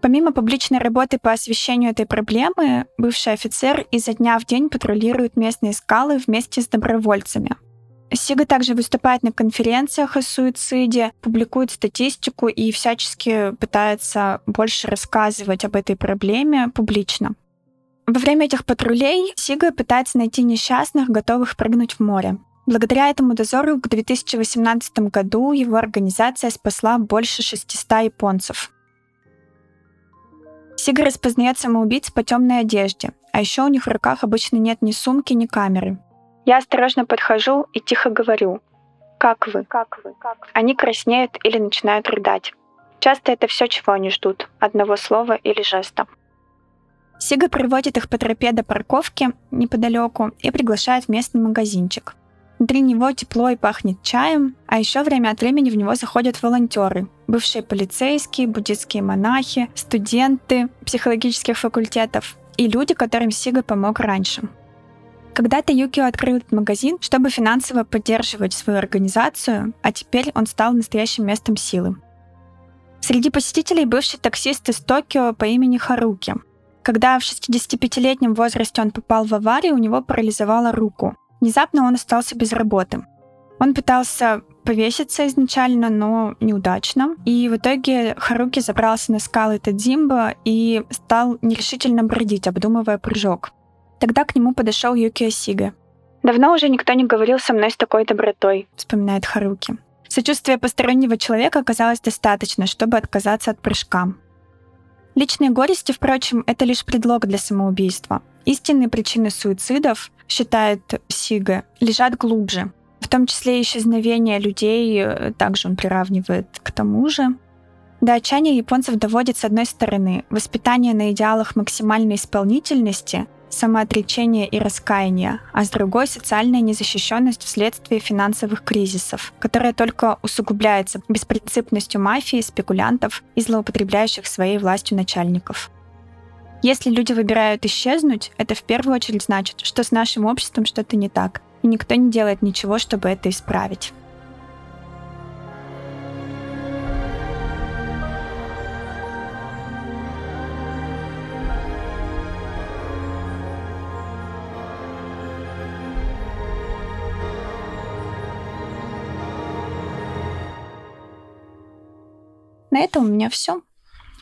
E: Помимо публичной работы по освещению этой проблемы, бывший офицер изо дня в день патрулирует местные скалы вместе с добровольцами — Сига также выступает на конференциях о суициде, публикует статистику и всячески пытается больше рассказывать об этой проблеме публично. Во время этих патрулей Сига пытается найти несчастных, готовых прыгнуть в море. Благодаря этому дозору к 2018 году его организация спасла больше 600 японцев. Сига распознает самоубийц по темной одежде, а еще у них в руках обычно нет ни сумки, ни камеры. Я осторожно подхожу и тихо говорю. «Как вы? Как вы? Как вы?» Они краснеют или начинают рыдать. Часто это все, чего они ждут. Одного слова или жеста. Сига приводит их по тропе до парковки неподалеку и приглашает в местный магазинчик. Внутри него тепло и пахнет чаем, а еще время от времени в него заходят волонтеры, бывшие полицейские, буддистские монахи, студенты психологических факультетов и люди, которым Сига помог раньше. Когда-то Юкио открыл этот магазин, чтобы финансово поддерживать свою организацию, а теперь он стал настоящим местом силы. Среди посетителей бывший таксист из Токио по имени Харуки. Когда в 65-летнем возрасте он попал в аварию, у него парализовала руку. Внезапно он остался без работы. Он пытался повеситься изначально, но неудачно. И в итоге Харуки забрался на скалы Тадзимба и стал нерешительно бродить, обдумывая прыжок. Тогда к нему подошел Юкио Сига. «Давно уже никто не говорил со мной с такой добротой», — вспоминает Харуки. Сочувствия постороннего человека оказалось достаточно, чтобы отказаться от прыжка. Личные горести, впрочем, это лишь предлог для самоубийства. Истинные причины суицидов, считает Сига, лежат глубже. В том числе исчезновение людей, э, также он приравнивает к тому же. До отчаяния японцев доводит с одной стороны воспитание на идеалах максимальной исполнительности, самоотречение и раскаяние, а с другой — социальная незащищенность вследствие финансовых кризисов, которая только усугубляется беспринципностью мафии, спекулянтов и злоупотребляющих своей властью начальников. Если люди выбирают исчезнуть, это в первую очередь значит, что с нашим обществом что-то не так, и никто не делает ничего, чтобы это исправить. На этом у меня все.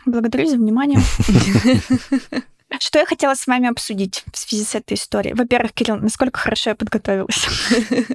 E: Благодарю за внимание. Что я хотела с вами обсудить в связи с этой историей? Во-первых, Кирилл, насколько хорошо я подготовилась?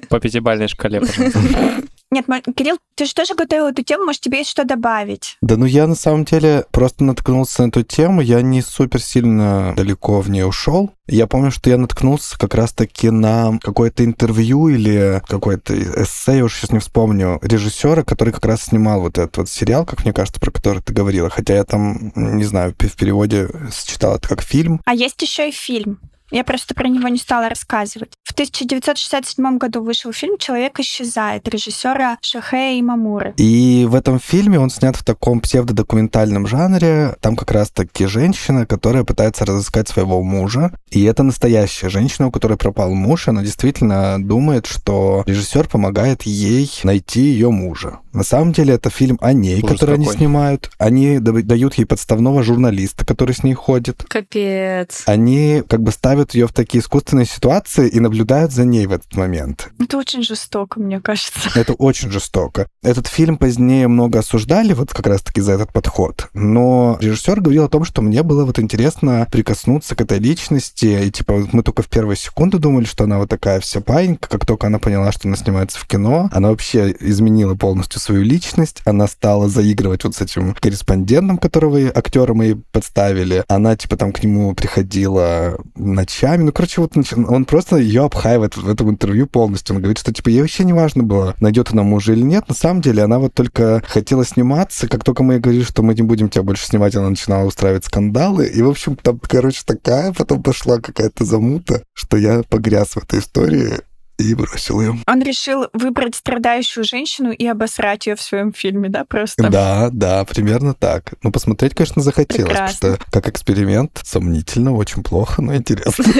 D: По пятибалльной шкале, пожалуйста.
E: Нет, Кирилл, ты же тоже готовил эту тему, может, тебе есть что добавить?
B: Да ну я на самом деле просто наткнулся на эту тему, я не супер сильно далеко в ней ушел. Я помню, что я наткнулся как раз-таки на какое-то интервью или какое-то эссе, я уж сейчас не вспомню, режиссера, который как раз снимал вот этот вот сериал, как мне кажется, про который ты говорила. Хотя я там, не знаю, в переводе считал это как фильм.
E: А есть еще и фильм. Я просто про него не стала рассказывать. В 1967 году вышел фильм «Человек исчезает» режиссера Шахея Имамуры.
B: И в этом фильме он снят в таком псевдодокументальном жанре. Там как раз-таки женщина, которая пытается разыскать своего мужа. И это настоящая женщина, у которой пропал муж. Она действительно думает, что режиссер помогает ей найти ее мужа. На самом деле это фильм о ней, Ужас который какой. они снимают. Они дают ей подставного журналиста, который с ней ходит.
C: Капец.
B: Они как бы ставят ее в такие искусственные ситуации и наблюдают за ней в этот момент.
E: Это очень жестоко, мне кажется.
B: Это очень жестоко. Этот фильм позднее много осуждали вот как раз-таки за этот подход, но режиссер говорил о том, что мне было вот интересно прикоснуться к этой личности, и типа мы только в первые секунды думали, что она вот такая вся паинька, как только она поняла, что она снимается в кино, она вообще изменила полностью свою личность, она стала заигрывать вот с этим корреспондентом, которого актера мы подставили, она типа там к нему приходила ночами, ну короче вот он просто ее обхаивает в этом интервью полностью, он говорит, что типа ей вообще не важно было, найдет она мужа или нет, на самом деле она вот только хотела сниматься, как только мы ей говорили, что мы не будем тебя больше снимать, она начинала устраивать скандалы, и в общем там, короче, такая потом пошла какая-то замута, что я погряз в этой истории и бросил ее.
E: Он решил выбрать страдающую женщину и обосрать ее в своем фильме, да, просто?
B: Да, да, примерно так. Ну, посмотреть, конечно, захотелось,
E: Прекрасно.
B: потому что как эксперимент сомнительно, очень плохо, но интересно.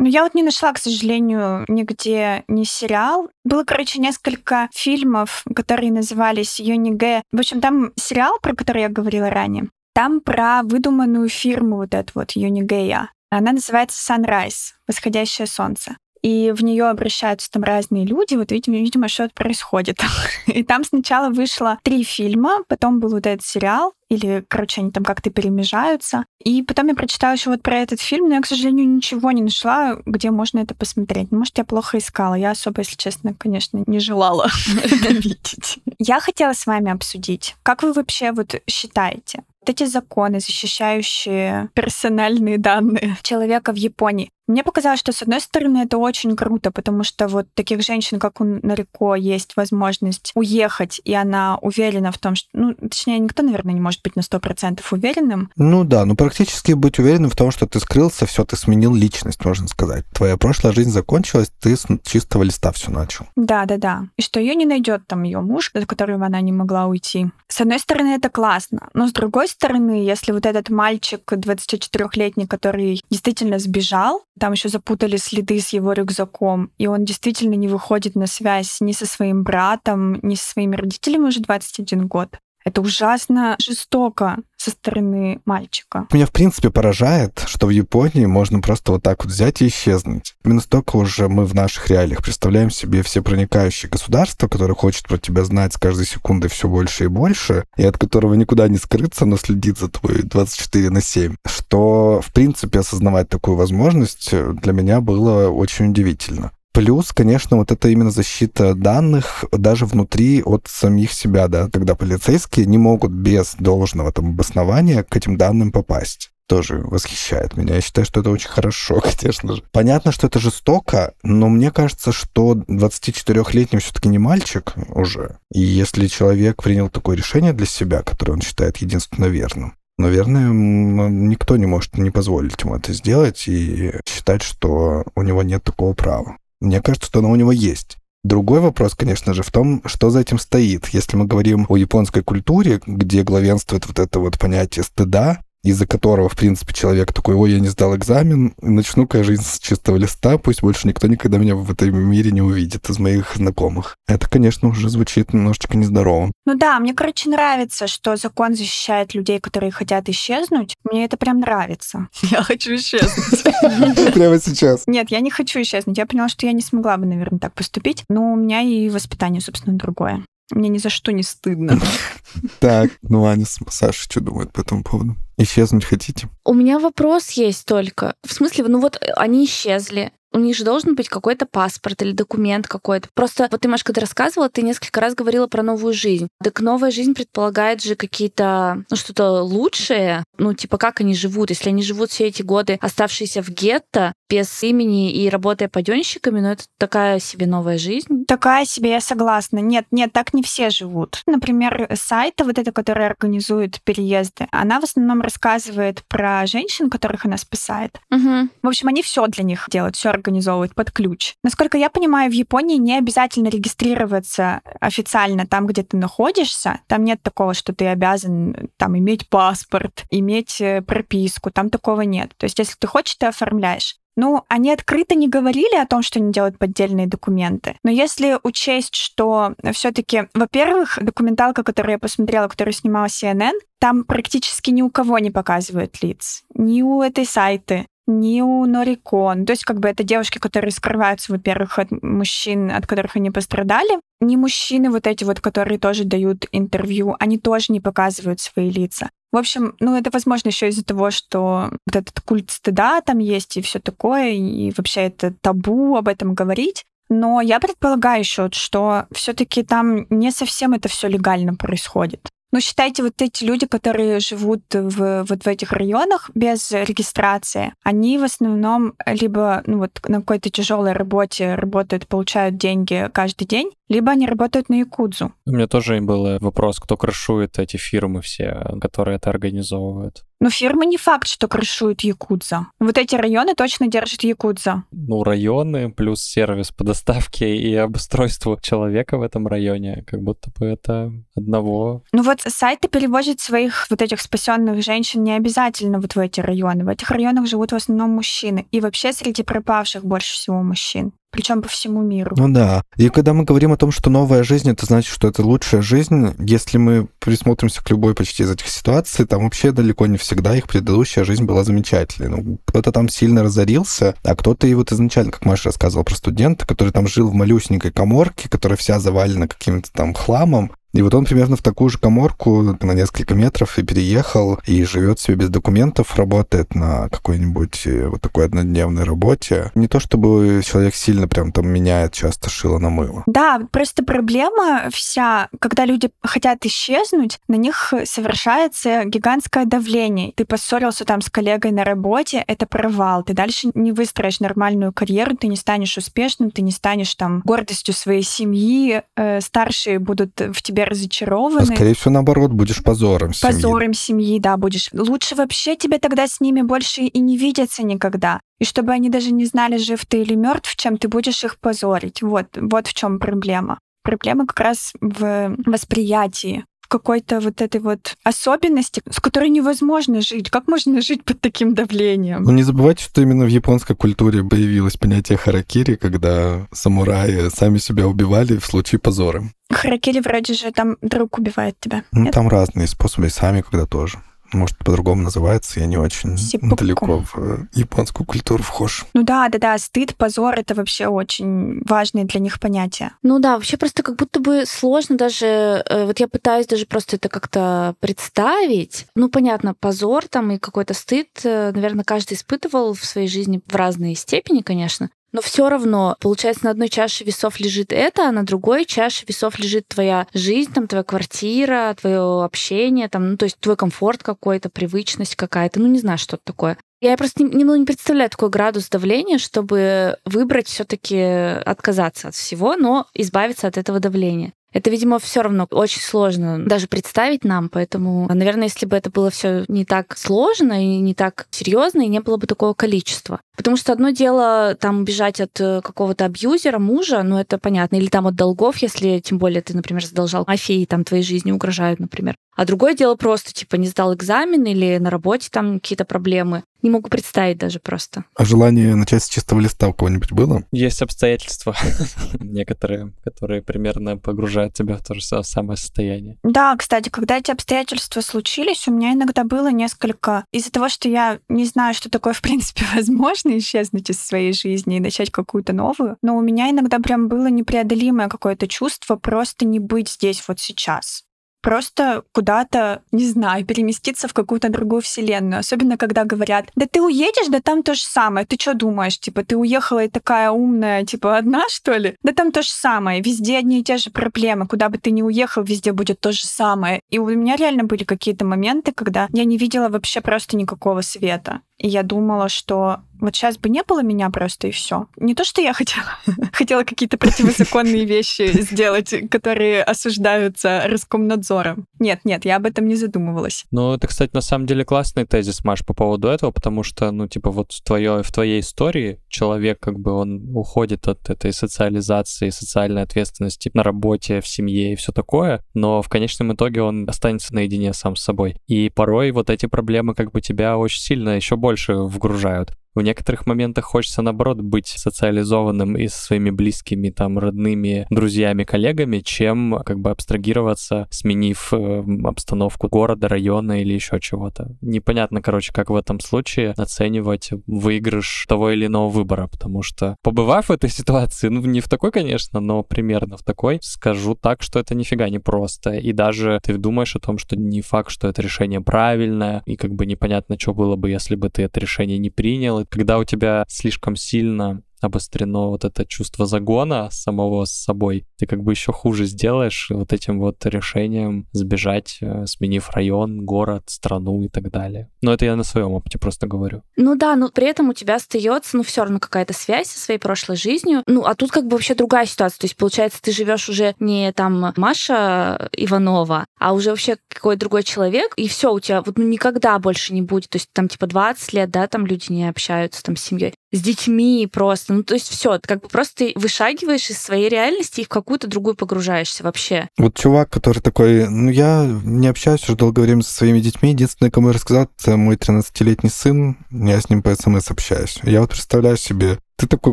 E: Ну, я вот не нашла, к сожалению, нигде ни сериал. Было, короче, несколько фильмов, которые назывались Юниге. В общем, там сериал, про который я говорила ранее, там про выдуманную фирму вот эту вот Юнигея. Она называется Sunrise, восходящее солнце. И в нее обращаются там разные люди, вот видимо, видимо что-то происходит. И там сначала вышло три фильма, потом был вот этот сериал, или, короче, они там как-то перемежаются. И потом я прочитала еще вот про этот фильм, но я, к сожалению, ничего не нашла, где можно это посмотреть. Ну, может, я плохо искала. Я особо, если честно, конечно, не желала это видеть. Я хотела с вами обсудить, как вы вообще вот считаете, эти законы, защищающие персональные данные человека в Японии, мне показалось, что, с одной стороны, это очень круто, потому что вот таких женщин, как у Нарико, есть возможность уехать, и она уверена в том, что... Ну, точнее, никто, наверное, не может быть на 100% уверенным.
B: Ну да, ну практически быть уверенным в том, что ты скрылся, все, ты сменил личность, можно сказать. Твоя прошлая жизнь закончилась, ты с чистого листа все начал.
E: Да, да, да. И что ее не найдет там ее муж, от которого она не могла уйти. С одной стороны, это классно, но с другой стороны, если вот этот мальчик 24-летний, который действительно сбежал, там еще запутали следы с его рюкзаком, и он действительно не выходит на связь ни со своим братом, ни со своими родителями уже 21 год. Это ужасно жестоко со стороны мальчика.
B: Меня, в принципе, поражает, что в Японии можно просто вот так вот взять и исчезнуть. Именно столько уже мы в наших реалиях представляем себе все проникающие государства, которое хочет про тебя знать с каждой секундой все больше и больше, и от которого никуда не скрыться, но следит за тобой 24 на 7. Что, в принципе, осознавать такую возможность для меня было очень удивительно. Плюс, конечно, вот это именно защита данных даже внутри от самих себя, да, когда полицейские не могут без должного там обоснования к этим данным попасть тоже восхищает меня. Я считаю, что это очень хорошо, конечно же. Понятно, что это жестоко, но мне кажется, что 24-летний все-таки не мальчик уже. И если человек принял такое решение для себя, которое он считает единственно верным, наверное, никто не может не позволить ему это сделать и считать, что у него нет такого права. Мне кажется, что оно у него есть. Другой вопрос, конечно же, в том, что за этим стоит. Если мы говорим о японской культуре, где главенствует вот это вот понятие стыда, из-за которого, в принципе, человек такой, ой, я не сдал экзамен, начну-ка жизнь с чистого листа, пусть больше никто никогда меня в этом мире не увидит из моих знакомых. Это, конечно, уже звучит немножечко нездорово.
E: Ну да, мне, короче, нравится, что закон защищает людей, которые хотят исчезнуть. Мне это прям нравится. Я хочу исчезнуть.
B: Прямо сейчас.
E: Нет, я не хочу исчезнуть. Я поняла, что я не смогла бы, наверное, так поступить. Но у меня и воспитание, собственно, другое. Мне ни за что не стыдно.
B: Так, ну Аня, Саша что думает по этому поводу? Исчезнуть хотите?
C: У меня вопрос есть только. В смысле, ну вот они исчезли. У них же должен быть какой-то паспорт или документ какой-то. Просто вот ты, Маш, когда рассказывала, ты несколько раз говорила про новую жизнь. Так новая жизнь предполагает же какие-то, ну, что-то лучшее. Ну, типа, как они живут. Если они живут все эти годы, оставшиеся в гетто, без имени и работая паденщиками, ну, это такая себе новая жизнь.
E: Такая себе, я согласна. Нет, нет, так не все живут. Например, сайта, вот эта, которая организует переезды, она в основном рассказывает про женщин, которых она спасает.
C: Угу.
E: В общем, они все для них делают, все организовывают под ключ. Насколько я понимаю, в Японии не обязательно регистрироваться официально там, где ты находишься. Там нет такого, что ты обязан там иметь паспорт, иметь э, прописку. Там такого нет. То есть, если ты хочешь, ты оформляешь. Ну, они открыто не говорили о том, что они делают поддельные документы. Но если учесть, что все-таки, во-первых, документалка, которую я посмотрела, которую снимала CNN, там практически ни у кого не показывают лиц. Ни у этой сайты, ни у Норико. Ну, то есть как бы это девушки, которые скрываются, во-первых, от мужчин, от которых они пострадали. Ни мужчины вот эти вот, которые тоже дают интервью, они тоже не показывают свои лица. В общем, ну это возможно еще из-за того, что вот этот культ стыда там есть и все такое, и вообще это табу об этом говорить. Но я предполагаю еще, что все-таки там не совсем это все легально происходит. Ну, считайте, вот эти люди, которые живут в, вот в этих районах без регистрации, они в основном либо ну, вот на какой-то тяжелой работе работают, получают деньги каждый день, либо они работают на Якудзу.
D: У меня тоже был вопрос, кто крышует эти фирмы все, которые это организовывают.
E: Ну, фирмы не факт, что крышуют Якудза. Вот эти районы точно держат Якудза.
D: Ну, районы плюс сервис по доставке и обустройству человека в этом районе, как будто бы это одного.
E: Ну вот сайты перевозят своих вот этих спасенных женщин не обязательно вот в эти районы. В этих районах живут в основном мужчины. И вообще среди пропавших больше всего мужчин причем по всему миру.
B: Ну да. И когда мы говорим о том, что новая жизнь, это значит, что это лучшая жизнь. Если мы присмотримся к любой почти из этих ситуаций, там вообще далеко не всегда их предыдущая жизнь была замечательной. Ну, кто-то там сильно разорился, а кто-то и вот изначально, как Маша рассказывала про студента, который там жил в малюсенькой коморке, которая вся завалена каким-то там хламом, и вот он примерно в такую же коморку на несколько метров и переехал, и живет себе без документов, работает на какой-нибудь э, вот такой однодневной работе. Не то чтобы человек сильно прям там меняет часто шило на мыло.
E: Да, просто проблема вся, когда люди хотят исчезнуть, на них совершается гигантское давление. Ты поссорился там с коллегой на работе, это провал. Ты дальше не выстроишь нормальную карьеру, ты не станешь успешным, ты не станешь там гордостью своей семьи, э, старшие будут в тебе разочарованы.
B: А скорее всего, наоборот, будешь позором
E: семьи. Позором семьи, да, будешь. Лучше вообще тебе тогда с ними больше и не видеться никогда. И чтобы они даже не знали, жив ты или мертв, чем ты будешь их позорить. Вот, вот в чем проблема. Проблема как раз в восприятии какой-то вот этой вот особенности, с которой невозможно жить. Как можно жить под таким давлением?
B: Ну, не забывайте, что именно в японской культуре появилось понятие харакири, когда самураи сами себя убивали в случае позора.
E: Харакири вроде же там друг убивает тебя.
B: Ну, Нет? там разные способы, и сами когда тоже может, по-другому называется, я не очень
E: Сипуку.
B: далеко в э, японскую культуру вхож.
E: Ну да, да, да, стыд, позор — это вообще очень важные для них понятия.
C: Ну да, вообще просто как будто бы сложно даже, э, вот я пытаюсь даже просто это как-то представить. Ну, понятно, позор там и какой-то стыд, э, наверное, каждый испытывал в своей жизни в разной степени, конечно. Но все равно, получается, на одной чаше весов лежит это, а на другой чаше весов лежит твоя жизнь, там, твоя квартира, твое общение, там, ну, то есть твой комфорт какой-то, привычность какая-то, ну, не знаю, что это такое. Я просто не, не, не представляю такой градус давления, чтобы выбрать все-таки отказаться от всего, но избавиться от этого давления. Это, видимо, все равно очень сложно даже представить нам, поэтому, наверное, если бы это было все не так сложно и не так серьезно, и не было бы такого количества. Потому что одно дело там бежать от э, какого-то абьюзера, мужа, ну это понятно, или там от долгов, если тем более ты, например, задолжал мафии, там твоей жизни угрожают, например. А другое дело просто, типа, не сдал экзамен или на работе там какие-то проблемы. Не могу представить даже просто.
B: А желание начать с чистого листа у кого-нибудь было?
D: Есть обстоятельства некоторые, которые примерно погружают тебя в то же самое состояние.
E: Да, кстати, когда эти обстоятельства случились, у меня иногда было несколько... Из-за того, что я не знаю, что такое, в принципе, возможно, исчезнуть из своей жизни и начать какую-то новую, но у меня иногда прям было непреодолимое какое-то чувство просто не быть здесь вот сейчас просто куда-то, не знаю, переместиться в какую-то другую вселенную. Особенно, когда говорят, да ты уедешь, да там то же самое. Ты что думаешь? Типа, ты уехала и такая умная, типа, одна, что ли? Да там то же самое. Везде одни и те же проблемы. Куда бы ты ни уехал, везде будет то же самое. И у меня реально были какие-то моменты, когда я не видела вообще просто никакого света. И я думала, что вот сейчас бы не было меня просто и все. Не то, что я хотела, хотела какие-то противозаконные вещи сделать, которые осуждаются Роскомнадзором. Нет, нет, я об этом не задумывалась.
D: Ну, это, кстати, на самом деле классный тезис, Маш, по поводу этого, потому что, ну, типа, вот в, твое, в твоей истории человек, как бы, он уходит от этой социализации, социальной ответственности на работе, в семье и все такое, но в конечном итоге он останется наедине сам с собой. И порой вот эти проблемы, как бы, тебя очень сильно еще больше вгружают. В некоторых моментах хочется, наоборот, быть социализованным и со своими близкими, там, родными, друзьями, коллегами, чем как бы абстрагироваться, сменив э, обстановку города, района или еще чего-то. Непонятно, короче, как в этом случае оценивать выигрыш того или иного выбора, потому что, побывав в этой ситуации, ну, не в такой, конечно, но примерно в такой, скажу так, что это нифига не просто. И даже ты думаешь о том, что не факт, что это решение правильное, и как бы непонятно, что было бы, если бы ты это решение не принял, когда у тебя слишком сильно обострено вот это чувство загона самого с собой, ты как бы еще хуже сделаешь вот этим вот решением сбежать, э, сменив район, город, страну и так далее. Но это я на своем опыте просто говорю.
C: Ну да, но при этом у тебя остается, ну, все равно какая-то связь со своей прошлой жизнью. Ну, а тут как бы вообще другая ситуация. То есть, получается, ты живешь уже не там Маша Иванова, а уже вообще какой-то другой человек, и все у тебя вот ну, никогда больше не будет. То есть там типа 20 лет, да, там люди не общаются там с семьей, с детьми просто. Ну, то есть все, как бы просто ты вышагиваешь из своей реальности и в какую-то другую погружаешься вообще.
B: Вот чувак, который такой, ну, я не общаюсь уже долгое время со своими детьми. Единственное, кому я рассказал, это мой 13-летний сын. Я с ним по СМС общаюсь. Я вот представляю себе, ты такой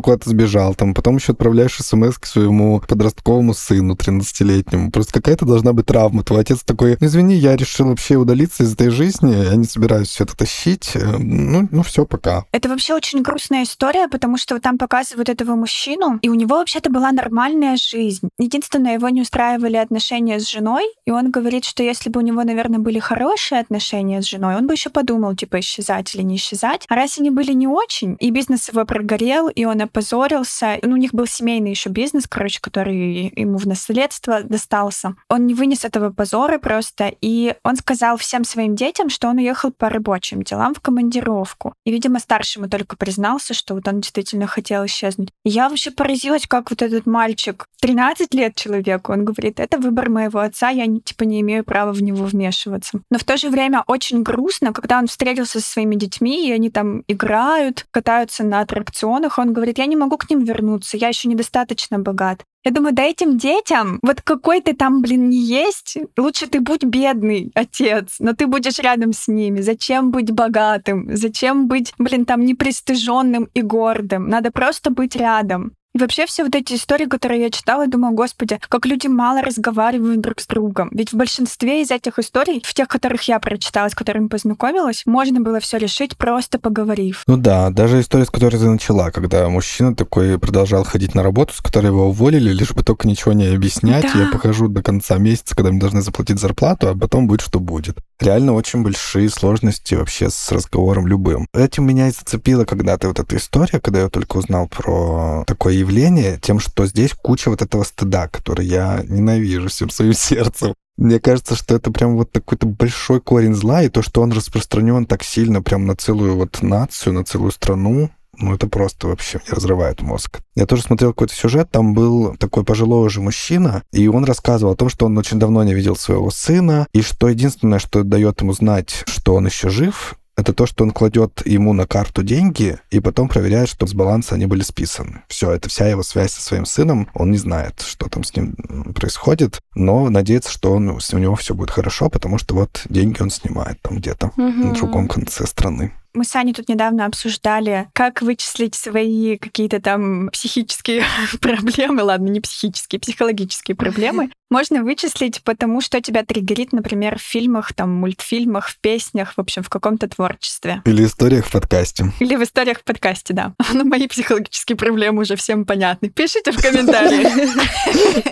B: куда-то сбежал, там, потом еще отправляешь смс к своему подростковому сыну 13-летнему. Просто какая-то должна быть травма. Твой отец такой, ну, извини, я решил вообще удалиться из этой жизни, я не собираюсь все это тащить. Э, ну, ну все, пока.
E: Это вообще очень грустная история, потому что там показывают этого мужчину, и у него вообще-то была нормальная жизнь. Единственное, его не устраивали отношения с женой, и он говорит, что если бы у него, наверное, были хорошие отношения с женой, он бы еще подумал, типа, исчезать или не исчезать. А раз они были не очень, и бизнес его прогорел, и он опозорился. Ну, у них был семейный еще бизнес, короче, который ему в наследство достался. Он не вынес этого позора просто, и он сказал всем своим детям, что он уехал по рабочим делам в командировку. И, видимо, старшему только признался, что вот он действительно хотел исчезнуть. И я вообще поразилась, как вот этот мальчик, 13 лет человеку, он говорит, это выбор моего отца, я типа не имею права в него вмешиваться. Но в то же время очень грустно, когда он встретился со своими детьми, и они там играют, катаются на аттракционах, он говорит, я не могу к ним вернуться, я еще недостаточно богат. Я думаю, да этим детям, вот какой ты там, блин, не есть, лучше ты будь бедный отец, но ты будешь рядом с ними. Зачем быть богатым? Зачем быть, блин, там непристыженным и гордым? Надо просто быть рядом. И вообще все вот эти истории, которые я читала, думаю, господи, как люди мало разговаривают друг с другом. Ведь в большинстве из этих историй, в тех, которых я прочитала, с которыми познакомилась, можно было все решить просто поговорив.
B: Ну да, даже история, с которой ты начала, когда мужчина такой продолжал ходить на работу, с которой его уволили, лишь бы только ничего не объяснять. Да. Я похожу до конца месяца, когда мне должны заплатить зарплату, а потом будет, что будет. Реально очень большие сложности вообще с разговором любым. Этим меня и зацепило когда-то вот эта история, когда я только узнал про такое явление тем, что здесь куча вот этого стыда, который я ненавижу всем своим сердцем. Мне кажется, что это прям вот такой-то большой корень зла, и то, что он распространен так сильно прям на целую вот нацию, на целую страну, ну, это просто вообще мне разрывает мозг. Я тоже смотрел какой-то сюжет, там был такой пожилой уже мужчина, и он рассказывал о том, что он очень давно не видел своего сына, и что единственное, что дает ему знать, что он еще жив, это то, что он кладет ему на карту деньги и потом проверяет, что с баланса они были списаны. Все, это вся его связь со своим сыном. Он не знает, что там с ним происходит, но надеется, что он, у него все будет хорошо, потому что вот деньги он снимает там где-то угу. на другом конце страны.
E: Мы с Аней тут недавно обсуждали, как вычислить свои какие-то там психические проблемы, ладно, не психические, психологические проблемы. Можно вычислить потому, что тебя триггерит, например, в фильмах, там, мультфильмах, в песнях, в общем, в каком-то творчестве.
B: Или историях в подкасте.
E: Или в историях в подкасте, да. Ну, мои психологические проблемы уже всем понятны. Пишите в комментариях.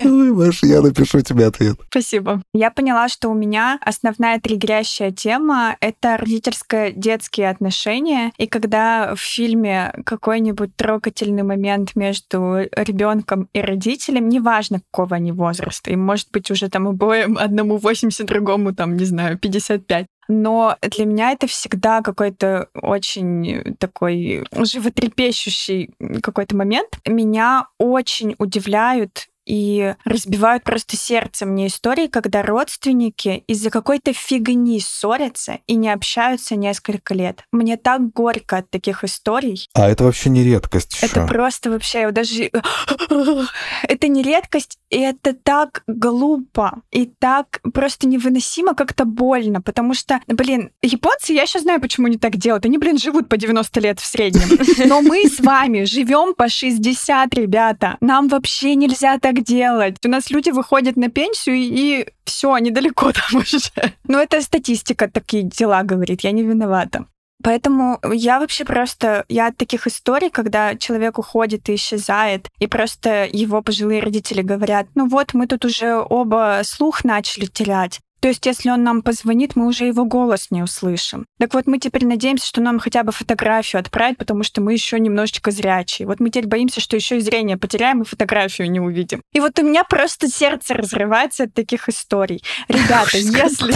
B: Ой, Маша, я напишу тебе ответ.
E: Спасибо. Я поняла, что у меня основная триггерящая тема — это родительско-детские отношения. И когда в фильме какой-нибудь трогательный момент между ребенком и родителем, неважно, какого они возраста, им может быть уже там обоим, одному 80, другому там, не знаю, 55. Но для меня это всегда какой-то очень такой животрепещущий какой-то момент. Меня очень удивляют и разбивают просто сердце мне истории, когда родственники из-за какой-то фигни ссорятся и не общаются несколько лет. Мне так горько от таких историй.
B: А это вообще не редкость еще.
E: Это просто вообще, я даже... это не редкость, и это так глупо, и так просто невыносимо, как-то больно, потому что, блин, японцы, я сейчас знаю, почему они так делают. Они, блин, живут по 90 лет в среднем. Но мы с вами живем по 60, ребята. Нам вообще нельзя так делать. У нас люди выходят на пенсию, и все, они далеко там уже. Но это статистика такие дела говорит, я не виновата. Поэтому я вообще просто, я от таких историй, когда человек уходит и исчезает, и просто его пожилые родители говорят, ну вот, мы тут уже оба слух начали терять, то есть, если он нам позвонит, мы уже его голос не услышим. Так вот, мы теперь надеемся, что нам хотя бы фотографию отправят, потому что мы еще немножечко зрячие. Вот мы теперь боимся, что еще и зрение потеряем и фотографию не увидим. И вот у меня просто сердце разрывается от таких историй. Ребята, если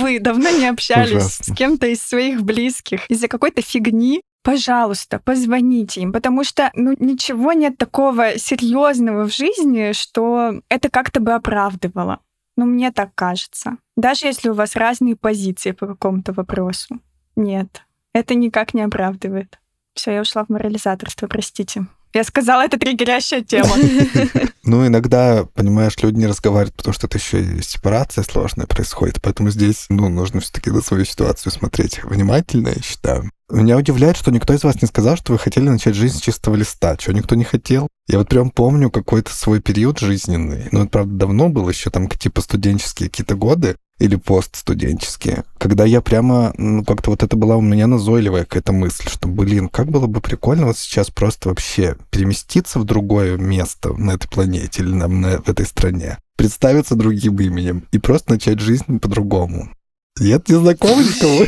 E: вы давно не общались с кем-то из своих близких из-за какой-то фигни, пожалуйста, позвоните им, потому что ну, ничего нет такого серьезного в жизни, что это как-то бы оправдывало. Ну, мне так кажется. Даже если у вас разные позиции по какому-то вопросу. Нет, это никак не оправдывает. Все, я ушла в морализаторство, простите. Я сказала, это триггерящая тема.
B: Ну, иногда, понимаешь, люди не разговаривают, потому что это еще и сепарация сложная происходит. Поэтому здесь, ну, нужно все-таки на свою ситуацию смотреть внимательно, я считаю. Меня удивляет, что никто из вас не сказал, что вы хотели начать жизнь с чистого листа. Чего никто не хотел? Я вот прям помню какой-то свой период жизненный. Ну, это, правда, давно было, еще там типа студенческие какие-то годы или постстуденческие, когда я прямо, ну, как-то вот это была у меня назойливая какая-то мысль, что, блин, как было бы прикольно вот сейчас просто вообще переместиться в другое место на этой планете или на, на, в этой стране, представиться другим именем и просто начать жизнь по-другому. Нет, не знаком никого.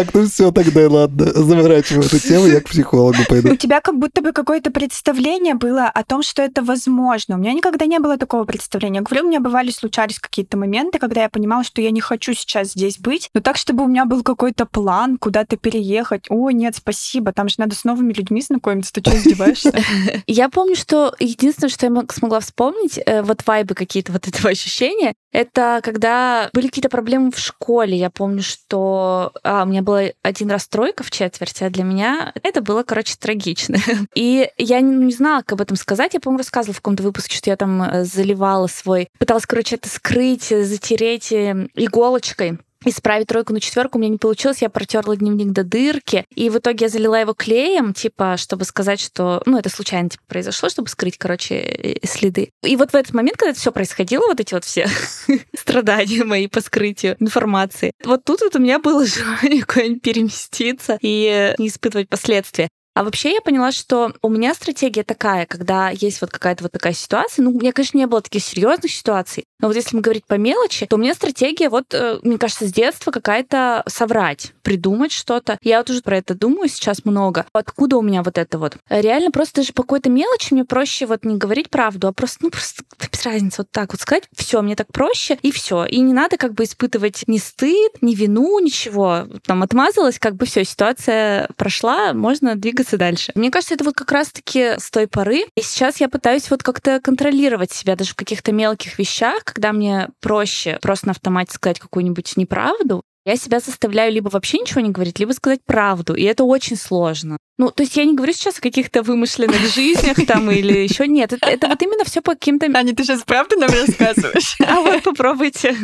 B: Так, ну все, тогда ладно, заворачиваю эту тему, я к психологу пойду.
E: У тебя как будто бы какое-то представление было о том, что это возможно. У меня никогда не было такого представления. Говорю, у меня бывали, случались какие-то моменты, когда я понимала, что я не хочу сейчас здесь быть, но так, чтобы у меня был какой-то план куда-то переехать. О, нет, спасибо, там же надо с новыми людьми знакомиться, ты что, издеваешься?
C: Я помню, что единственное, что я смогла вспомнить, э, вот вайбы какие-то вот этого ощущения, это когда были какие-то проблемы в школе. Я помню, что а, у меня была один раз тройка в четверти, а для меня это было, короче, трагично. И я не, не знала, как об этом сказать. Я, по-моему, рассказывала в каком-то выпуске, что я там э, заливала свой... Пыталась, короче, это скрыть, затереть э, иголочкой исправить тройку на четверку у меня не получилось, я протерла дневник до дырки, и в итоге я залила его клеем, типа, чтобы сказать, что, ну, это случайно типа, произошло, чтобы скрыть, короче, э, следы. И вот в этот момент, когда это все происходило, вот эти вот все страдания мои по скрытию информации, вот тут вот у меня было желание куда-нибудь переместиться и не испытывать последствия. А вообще я поняла, что у меня стратегия такая, когда есть вот какая-то вот такая ситуация. Ну, у меня, конечно, не было таких серьезных ситуаций, но вот если мы говорить по мелочи, то у меня стратегия вот, э, мне кажется, с детства какая-то соврать, придумать что-то. Я вот уже про это думаю сейчас много. Откуда у меня вот это вот? Реально просто даже по какой-то мелочи мне проще вот не говорить правду, а просто, ну, просто без разницы вот так вот сказать, все, мне так проще, и все. И не надо как бы испытывать ни стыд, ни вину, ничего. Там отмазалась, как бы все, ситуация прошла, можно двигаться дальше. Мне кажется, это вот как раз-таки с той поры. И сейчас я пытаюсь вот как-то контролировать себя даже в каких-то мелких вещах, когда мне проще просто на автомате сказать какую-нибудь неправду, я себя заставляю либо вообще ничего не говорить, либо сказать правду. И это очень сложно. Ну, то есть я не говорю сейчас о каких-то вымышленных жизнях там или еще нет. Это, это вот именно все по каким-то...
E: Аня, ты сейчас правду нам рассказываешь?
C: А вот попробуйте.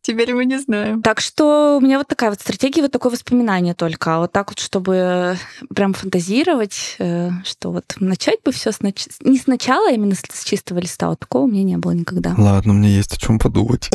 E: Теперь мы не знаем.
C: Так что у меня вот такая вот стратегия, вот такое воспоминание только. А вот так вот, чтобы прям фантазировать, э, что вот начать бы все снач... не сначала, а именно с чистого листа. Вот такого у меня не было никогда.
B: Ладно, мне есть о чем подумать.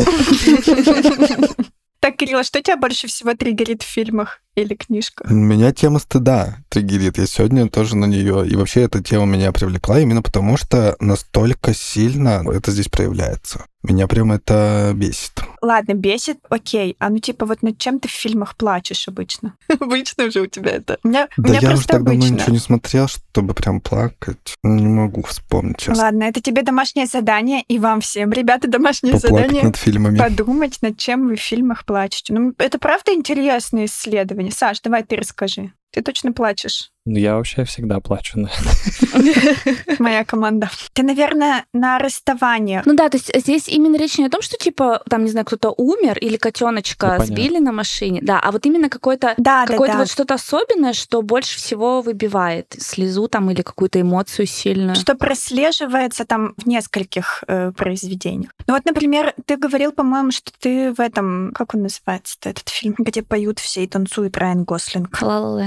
E: Так, Кирилл, а что тебя больше всего триггерит в фильмах? Или книжка?
B: Меня тема стыда триггерит. Я сегодня тоже на нее. И вообще эта тема меня привлекла именно потому, что настолько сильно это здесь проявляется. Меня прям это бесит.
E: Ладно, бесит, окей. А ну типа вот над чем ты в фильмах плачешь обычно? обычно же у тебя это. У меня,
B: да
E: у меня
B: я уже так давно
E: обычно.
B: ничего не смотрел, чтобы прям плакать. Не могу вспомнить, честно.
E: Ладно, это тебе домашнее задание, и вам всем, ребята, домашнее
B: Поплакать
E: задание.
B: над фильмами.
E: Подумать, над чем вы в фильмах плачете. Ну, это правда интересное исследование. Саш, давай ты расскажи. Ты точно плачешь.
D: Ну, я вообще всегда плачу. на-
E: Моя команда. Ты, наверное, на расставаниях.
C: Ну да, то есть здесь именно речь не о том, что типа там, не знаю, кто-то умер или котеночка
D: Ну,
C: сбили на машине. Да, а вот именно какое-то
E: Да,
C: какое-то
E: да.
C: вот что-то особенное, что больше всего выбивает слезу там или какую-то эмоцию сильную.
E: Что прослеживается там в нескольких э, произведениях. Ну вот, например, ты говорил, по-моему, что ты в этом, как он называется, этот фильм, где поют все и танцует Райан Гослинг.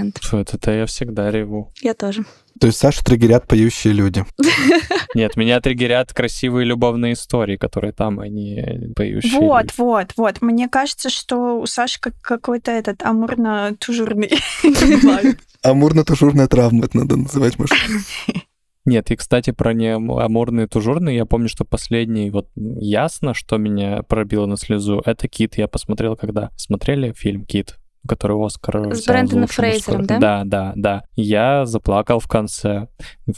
C: Land.
D: Фу, это я всегда реву.
C: Я тоже.
B: То есть Саша триггерят поющие люди.
D: Нет, меня триггерят красивые любовные истории, которые там, они поющие.
E: Вот,
D: люди.
E: вот, вот. Мне кажется, что у Саши как какой-то этот амурно-тужурный. Не.
B: Амурно-тужурная травма, это надо называть, может.
D: Нет, и, кстати, про неаморные тужурные, я помню, что последний, вот ясно, что меня пробило на слезу, это «Кит». Я посмотрел, когда смотрели фильм «Кит», который Оскар
C: С Брэндоном Фрейзером, да?
D: Да, да, да. Я заплакал в конце.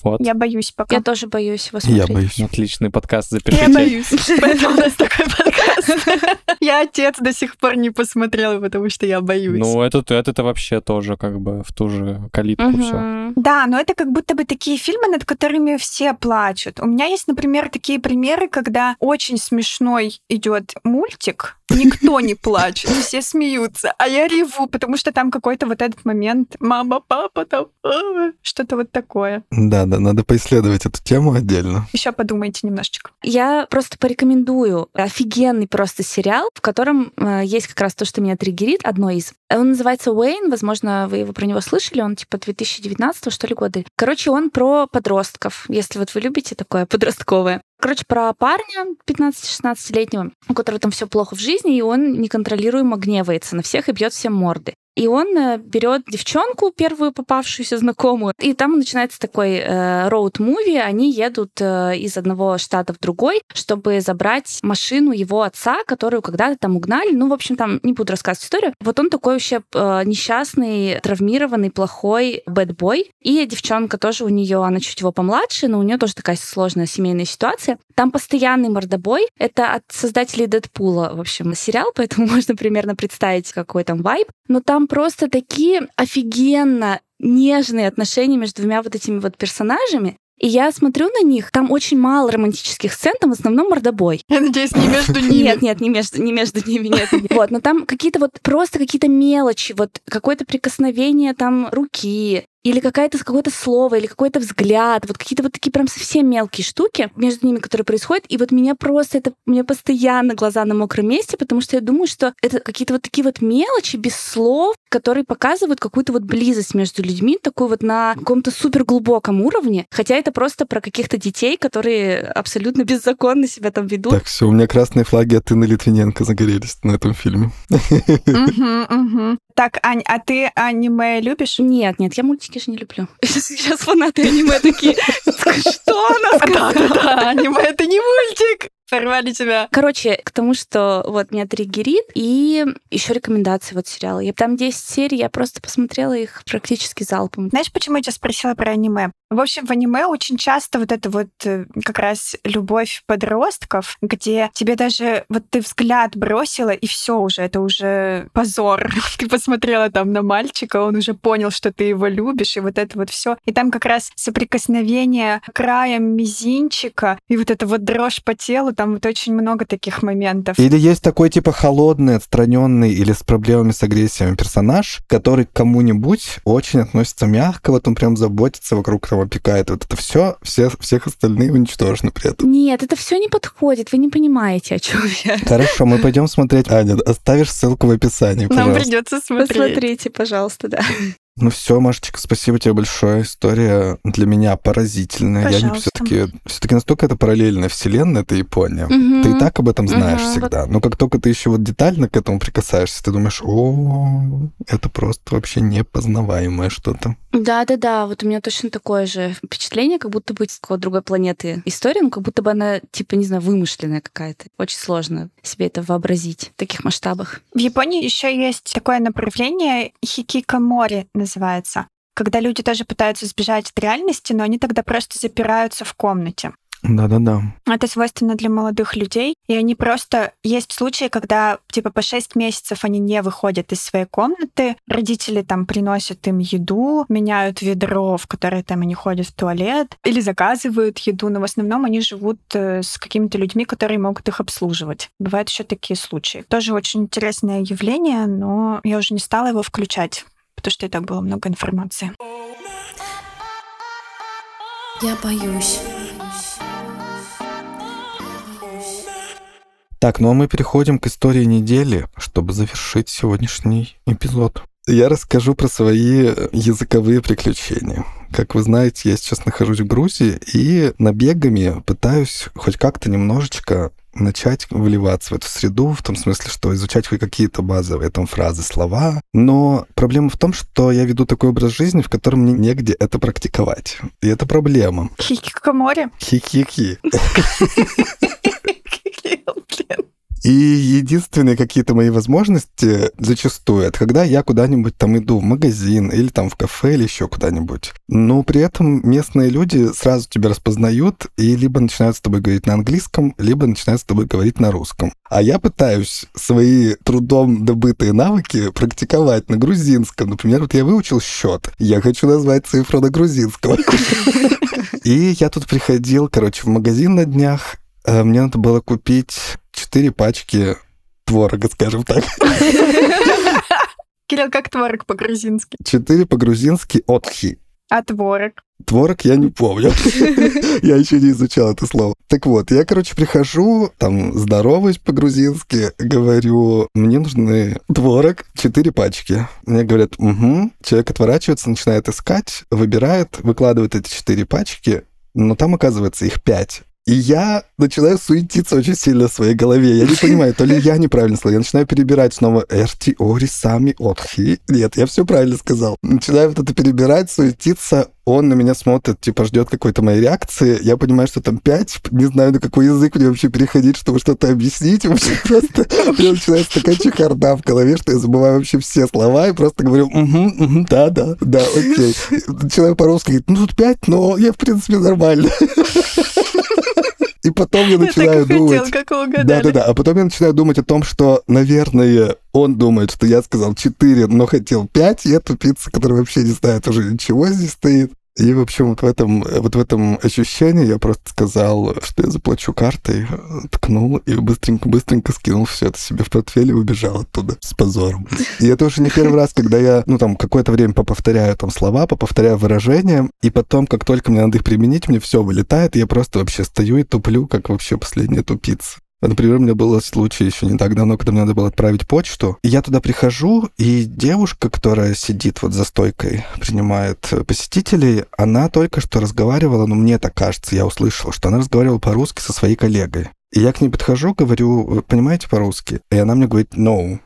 D: Вот.
E: Я боюсь пока.
C: Я тоже боюсь его
B: Я
C: смотреть.
B: боюсь.
D: Отличный подкаст,
E: Я
D: запишите.
E: боюсь. Поэтому у нас такой подкаст. Я отец до сих пор не посмотрела, потому что я боюсь.
D: Ну, это, это вообще тоже как бы в ту же калитку все.
E: Да, но это как будто бы такие фильмы, над которыми все плачут. У меня есть, например, такие примеры, когда очень смешной идет мультик, никто не плачет, все смеются, а я реву, потому что там какой-то вот этот момент «мама, папа», там «а», что-то вот такое.
B: Да, да, надо поисследовать эту тему отдельно.
E: Еще подумайте немножечко.
C: Я просто порекомендую офигенный просто сериал, в котором э, есть как раз то, что меня триггерит, одно из. Он называется Уэйн, возможно, вы его про него слышали, он типа 2019 что ли года. Короче, он про подростков, если вот вы любите такое подростковое. Короче, про парня 15-16-летнего, у которого там все плохо в жизни, и он неконтролируемо гневается на всех и бьет всем морды. И он э, берет девчонку, первую попавшуюся знакомую, и там начинается такой роуд-муви. Они едут э, из одного штата в другой, чтобы забрать машину его отца, которую когда-то там угнали. Ну, в общем, там не буду рассказывать историю. Вот он такой вообще э, несчастный, травмированный, плохой бэтбой. И девчонка тоже у нее, она чуть его помладше, но у нее тоже такая сложная семейная ситуация. Там постоянный мордобой. Это от создателей Дэдпула, в общем, сериал, поэтому можно примерно представить, какой там вайб. Но там просто такие офигенно нежные отношения между двумя вот этими вот персонажами. И я смотрю на них, там очень мало романтических сцен, там в основном мордобой.
E: Я надеюсь, не между
C: Нет, нет, не между, не между ними, нет. Вот, но там какие-то вот просто какие-то мелочи, вот какое-то прикосновение там руки, или какое-то какое-то слово, или какой-то взгляд, вот какие-то вот такие прям совсем мелкие штуки между ними, которые происходят, и вот меня просто это, у меня постоянно глаза на мокром месте, потому что я думаю, что это какие-то вот такие вот мелочи без слов, которые показывают какую-то вот близость между людьми, такую вот на каком-то супер глубоком уровне, хотя это просто про каких-то детей, которые абсолютно беззаконно себя там ведут.
B: Так, все, у меня красные флаги от Инны Литвиненко загорелись на этом фильме.
E: Так, Ань, а ты аниме любишь?
C: Нет, нет, я мультики же не люблю. Сейчас фанаты аниме такие, что она сказала?
E: Аниме это не мультик. Порвали тебя.
C: Короче, к тому, что вот меня триггерит, и еще рекомендации вот сериала. Я там 10 серий, я просто посмотрела их практически залпом.
E: Знаешь, почему я тебя спросила про аниме? В общем, в аниме очень часто вот это вот э, как раз любовь подростков, где тебе даже вот ты взгляд бросила, и все уже, это уже позор. Ты посмотрела там на мальчика, он уже понял, что ты его любишь, и вот это вот все. И там как раз соприкосновение краем мизинчика, и вот это вот дрожь по телу, там вот очень много таких моментов.
B: Или есть такой типа холодный, отстраненный или с проблемами с агрессиями персонаж, который к кому-нибудь очень относится мягко, вот он прям заботится, вокруг опекает. Вот это все, все всех остальные уничтожены при этом.
C: Нет, это все не подходит, вы не понимаете, о чем я.
B: Хорошо, мы пойдем смотреть. Аня, оставишь ссылку в описании,
E: Нам
B: пожалуйста.
E: придется смотреть.
C: Посмотрите, пожалуйста, да.
B: Ну все, Машечка, спасибо тебе большое. История для меня поразительная. Я не
E: Пожалуйста.
B: все-таки все-таки настолько это параллельная вселенная, это Япония.
C: Мгм.
B: Ты и так об этом знаешь
C: Мгм.
B: всегда. Но как только ты еще вот детально к этому прикасаешься, ты думаешь, о, это просто вообще непознаваемое что-то.
C: Да-да-да, вот у меня точно такое же впечатление, как будто бы с какой-то другой планеты история, ну как будто бы она, типа, не знаю, вымышленная какая-то. Очень сложно себе это вообразить в таких масштабах.
E: В Японии еще есть такое направление хикикамори называется, когда люди тоже пытаются сбежать от реальности, но они тогда просто запираются в комнате.
B: Да-да-да.
E: Это свойственно для молодых людей, и они просто... Есть случаи, когда типа по 6 месяцев они не выходят из своей комнаты, родители там приносят им еду, меняют ведро, в которое там они ходят в туалет, или заказывают еду, но в основном они живут э, с какими-то людьми, которые могут их обслуживать. Бывают еще такие случаи. Тоже очень интересное явление, но я уже не стала его включать, потому что и так было много информации.
A: Я боюсь.
B: Так, ну а мы переходим к истории недели, чтобы завершить сегодняшний эпизод. Я расскажу про свои языковые приключения. Как вы знаете, я сейчас нахожусь в Грузии и набегами пытаюсь хоть как-то немножечко начать вливаться в эту среду, в том смысле, что изучать хоть какие-то базовые там фразы, слова. Но проблема в том, что я веду такой образ жизни, в котором мне негде это практиковать. И это проблема.
E: Хикикамори.
B: Хи-хи-хи. И единственные какие-то мои возможности зачастую, это когда я куда-нибудь там иду в магазин или там в кафе или еще куда-нибудь. Но при этом местные люди сразу тебя распознают и либо начинают с тобой говорить на английском, либо начинают с тобой говорить на русском. А я пытаюсь свои трудом добытые навыки практиковать на грузинском. Например, вот я выучил счет. Я хочу назвать цифру на грузинском. И я тут приходил, короче, в магазин на днях. Э, Мне надо было купить четыре пачки творога, скажем так.
E: Кирилл, как творог по-грузински?
B: Четыре по-грузински отхи.
E: А творог?
B: Творог я не помню. Я еще не изучал это слово. Так вот, я, короче, прихожу, там, здороваюсь по-грузински, говорю, мне нужны творог, четыре пачки. Мне говорят, угу. Человек отворачивается, начинает искать, выбирает, выкладывает эти четыре пачки, но там, оказывается, их пять. И я начинаю суетиться очень сильно в своей голове. Я не понимаю, то ли я неправильно сказал. Я начинаю перебирать снова «Эрти ори сами отхи». Нет, я все правильно сказал. Начинаю вот это перебирать, суетиться. Он на меня смотрит, типа, ждет какой-то моей реакции. Я понимаю, что там пять. Не знаю, на какой язык мне вообще переходить, чтобы что-то объяснить. Вообще просто меня начинается такая чехарда в голове, что я забываю вообще все слова и просто говорю «Угу, угу, да, да, да, окей». Начинаю по-русски говорить «Ну, тут пять, но я, в принципе, нормально». И потом я начинаю
E: я так и
B: думать...
E: хотел, как вы.
B: Да-да-да, а потом я начинаю думать о том, что, наверное, он думает, что я сказал 4, но хотел 5, и я тупица, который вообще не знает уже ничего здесь стоит. И, в общем, вот в этом, вот в этом ощущении я просто сказал, что я заплачу картой, ткнул и быстренько-быстренько скинул все это себе в портфель и убежал оттуда с позором. И это уже не первый раз, когда я, ну, там, какое-то время поповторяю там слова, поповторяю выражения, и потом, как только мне надо их применить, мне все вылетает, и я просто вообще стою и туплю, как вообще последняя тупица. Например, у меня был случай еще не так давно, когда мне надо было отправить почту. И я туда прихожу, и девушка, которая сидит вот за стойкой, принимает посетителей, она только что разговаривала, ну, мне так кажется, я услышал, что она разговаривала по-русски со своей коллегой. И я к ней подхожу, говорю, вы понимаете по-русски? И она мне говорит, no.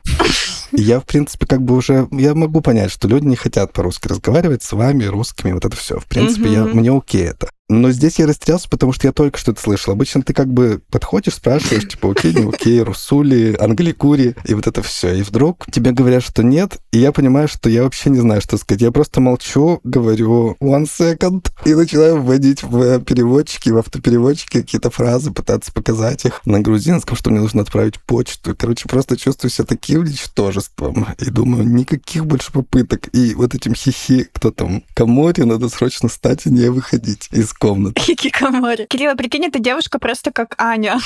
B: Я, в принципе, как бы уже, я могу понять, что люди не хотят по-русски разговаривать с вами, русскими, вот это все. В принципе, я, мне окей это. Но здесь я растерялся, потому что я только что это слышал. Обычно ты как бы подходишь, спрашиваешь, типа, окей, не окей, русули, англикури, и вот это все. И вдруг тебе говорят, что нет, и я понимаю, что я вообще не знаю, что сказать. Я просто молчу, говорю one second, и начинаю вводить в переводчики, в автопереводчики какие-то фразы, пытаться показать их на грузинском, что мне нужно отправить почту. Короче, просто чувствую себя таким ничтожеством. И думаю, никаких больше попыток. И вот этим хихи, кто там, Камори, надо срочно встать и не выходить из комнаты.
E: Хикикамори. Кирилл, а прикинь, эта девушка просто как Аня.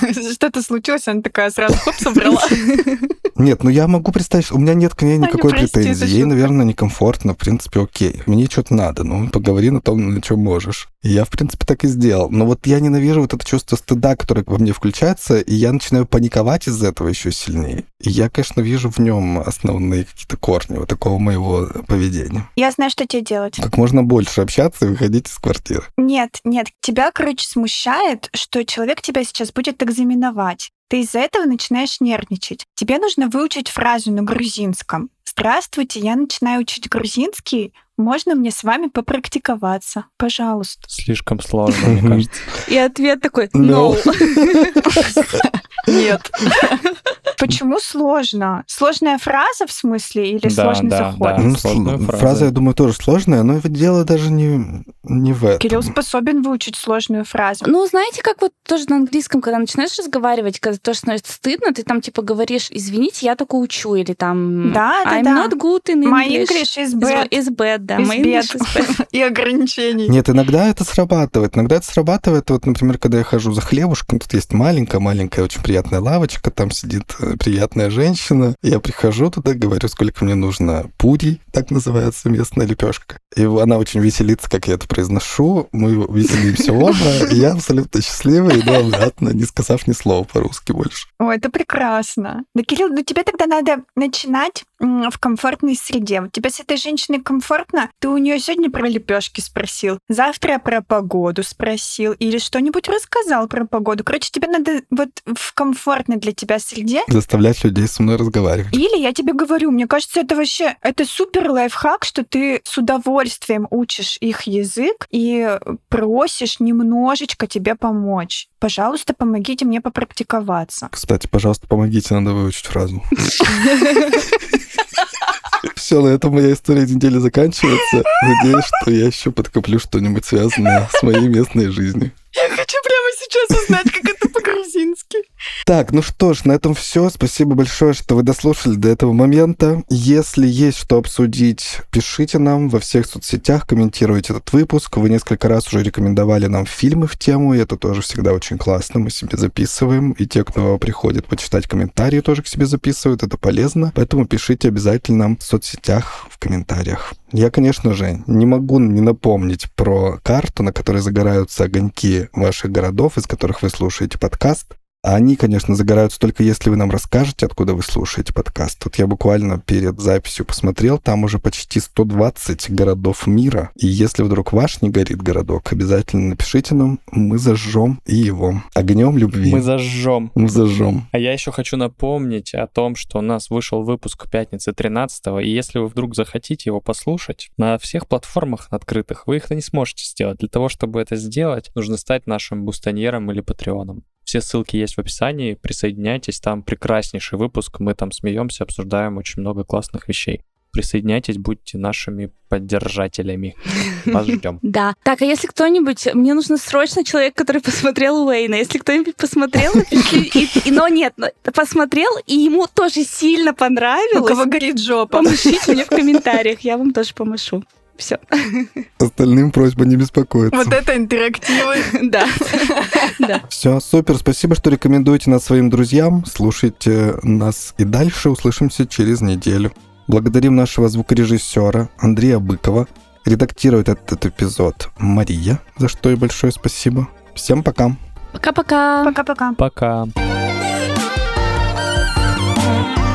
E: Что-то случилось, она такая сразу хоп, собрала.
B: Нет, ну я могу представить, у меня нет к ней
E: Аня,
B: никакой
E: прости, это
B: претензии. Ей, наверное, некомфортно, в принципе, окей. Мне что-то надо, ну, поговори на том, на чем можешь. И я, в принципе, так и сделал. Но вот я ненавижу вот это чувство стыда, которое во мне включается, и я начинаю паниковать из-за этого еще сильнее. И я, конечно, вижу в нем основные какие-то корни вот такого моего поведения.
E: Я знаю, что тебе делать.
B: Как можно больше общаться и выходить из квартиры.
E: Нет, нет, тебя, короче, смущает, что человек тебя сейчас будет экзаменовать. Ты из-за этого начинаешь нервничать. Тебе нужно выучить фразу на грузинском. Здравствуйте, я начинаю учить грузинский. Можно мне с вами попрактиковаться? Пожалуйста.
D: Слишком сложно, мне кажется.
C: И ответ такой
B: No.
C: «no».
E: Нет. Почему сложно? Сложная фраза в смысле или
D: Да,
E: сложный
D: да,
E: заход?
D: да.
B: Ну,
D: сложная
B: сл-
D: фраза.
B: фраза, я думаю, тоже сложная, но дело даже не, не в этом.
E: Кирилл способен выучить сложную фразу.
C: Ну, знаете, как вот тоже на английском, когда начинаешь разговаривать, когда тоже становится стыдно, ты там типа говоришь, извините, я только учу, или там
E: Да, да,
C: I'm
E: да.
C: not good in
E: My
C: English.
E: English is bad.
C: Is bad, да.
E: Is
C: My English
E: bad.
C: is bad.
E: И ограничений.
B: Нет, иногда это срабатывает. Иногда это срабатывает. Вот, например, когда я хожу за хлебушком, тут есть маленькая-маленькая, очень приятная лавочка, там сидит э, приятная женщина. Я прихожу туда, говорю, сколько мне нужно пури, так называется местная лепешка. И она очень веселится, как я это произношу. Мы веселимся оба, и я абсолютно счастливый, иду обратно, не сказав ни слова по-русски больше.
E: О, это прекрасно. Да, Кирилл, ну тебе тогда надо начинать в комфортной среде. Вот тебе с этой женщиной комфортно? Ты у нее сегодня про лепешки спросил, завтра про погоду спросил или что-нибудь рассказал про погоду. Короче, тебе надо вот в комфортной для тебя среде
B: Заставлять людей со мной разговаривать.
E: Или я тебе говорю, мне кажется, это вообще это супер лайфхак, что ты с удовольствием учишь их язык и просишь немножечко тебе помочь. Пожалуйста, помогите мне попрактиковаться.
B: Кстати, пожалуйста, помогите, надо выучить фразу. Все, на этом моя история недели заканчивается. Надеюсь, что я еще подкоплю что-нибудь связанное с моей местной жизнью.
E: Я хочу прямо сейчас узнать, как это по-грузински.
B: Так, ну что ж, на этом все. Спасибо большое, что вы дослушали до этого момента. Если есть что обсудить, пишите нам во всех соцсетях, комментируйте этот выпуск. Вы несколько раз уже рекомендовали нам фильмы в тему, и это тоже всегда очень классно. Мы себе записываем, и те, кто приходит почитать комментарии, тоже к себе записывают. Это полезно. Поэтому пишите обязательно нам в соцсетях, в комментариях. Я, конечно же, не могу не напомнить про карту, на которой загораются огоньки ваших городов, из которых вы слушаете подкаст. А они, конечно, загораются только если вы нам расскажете, откуда вы слушаете подкаст. Вот я буквально перед записью посмотрел, там уже почти 120 городов мира. И если вдруг ваш не горит городок, обязательно напишите нам, мы зажжем и его. Огнем любви.
D: Мы зажжем.
B: Мы зажжем.
D: А я еще хочу напомнить о том, что у нас вышел выпуск пятницы 13 и если вы вдруг захотите его послушать, на всех платформах открытых вы их не сможете сделать. Для того, чтобы это сделать, нужно стать нашим бустоньером или патреоном. Все ссылки есть в описании, присоединяйтесь, там прекраснейший выпуск, мы там смеемся, обсуждаем очень много классных вещей. Присоединяйтесь, будьте нашими поддержателями. Вас ждем.
C: Да. Так, а если кто-нибудь... Мне нужно срочно человек, который посмотрел Уэйна. Если кто-нибудь посмотрел, Но нет, посмотрел, и ему тоже сильно
E: У
C: понравилось.
E: кого горит жопа.
C: Помашите мне в комментариях, я вам тоже помашу. Все.
B: Остальным просьба не беспокоиться.
E: Вот это интерактивы.
C: Да. да.
B: Все, супер. Спасибо, что рекомендуете нас своим друзьям. Слушайте нас и дальше. Услышимся через неделю. Благодарим нашего звукорежиссера Андрея Быкова. Редактирует этот эпизод Мария, за что и большое спасибо. Всем пока.
C: Пока-пока.
E: Пока-пока. Пока. -пока. пока, -пока.
D: пока.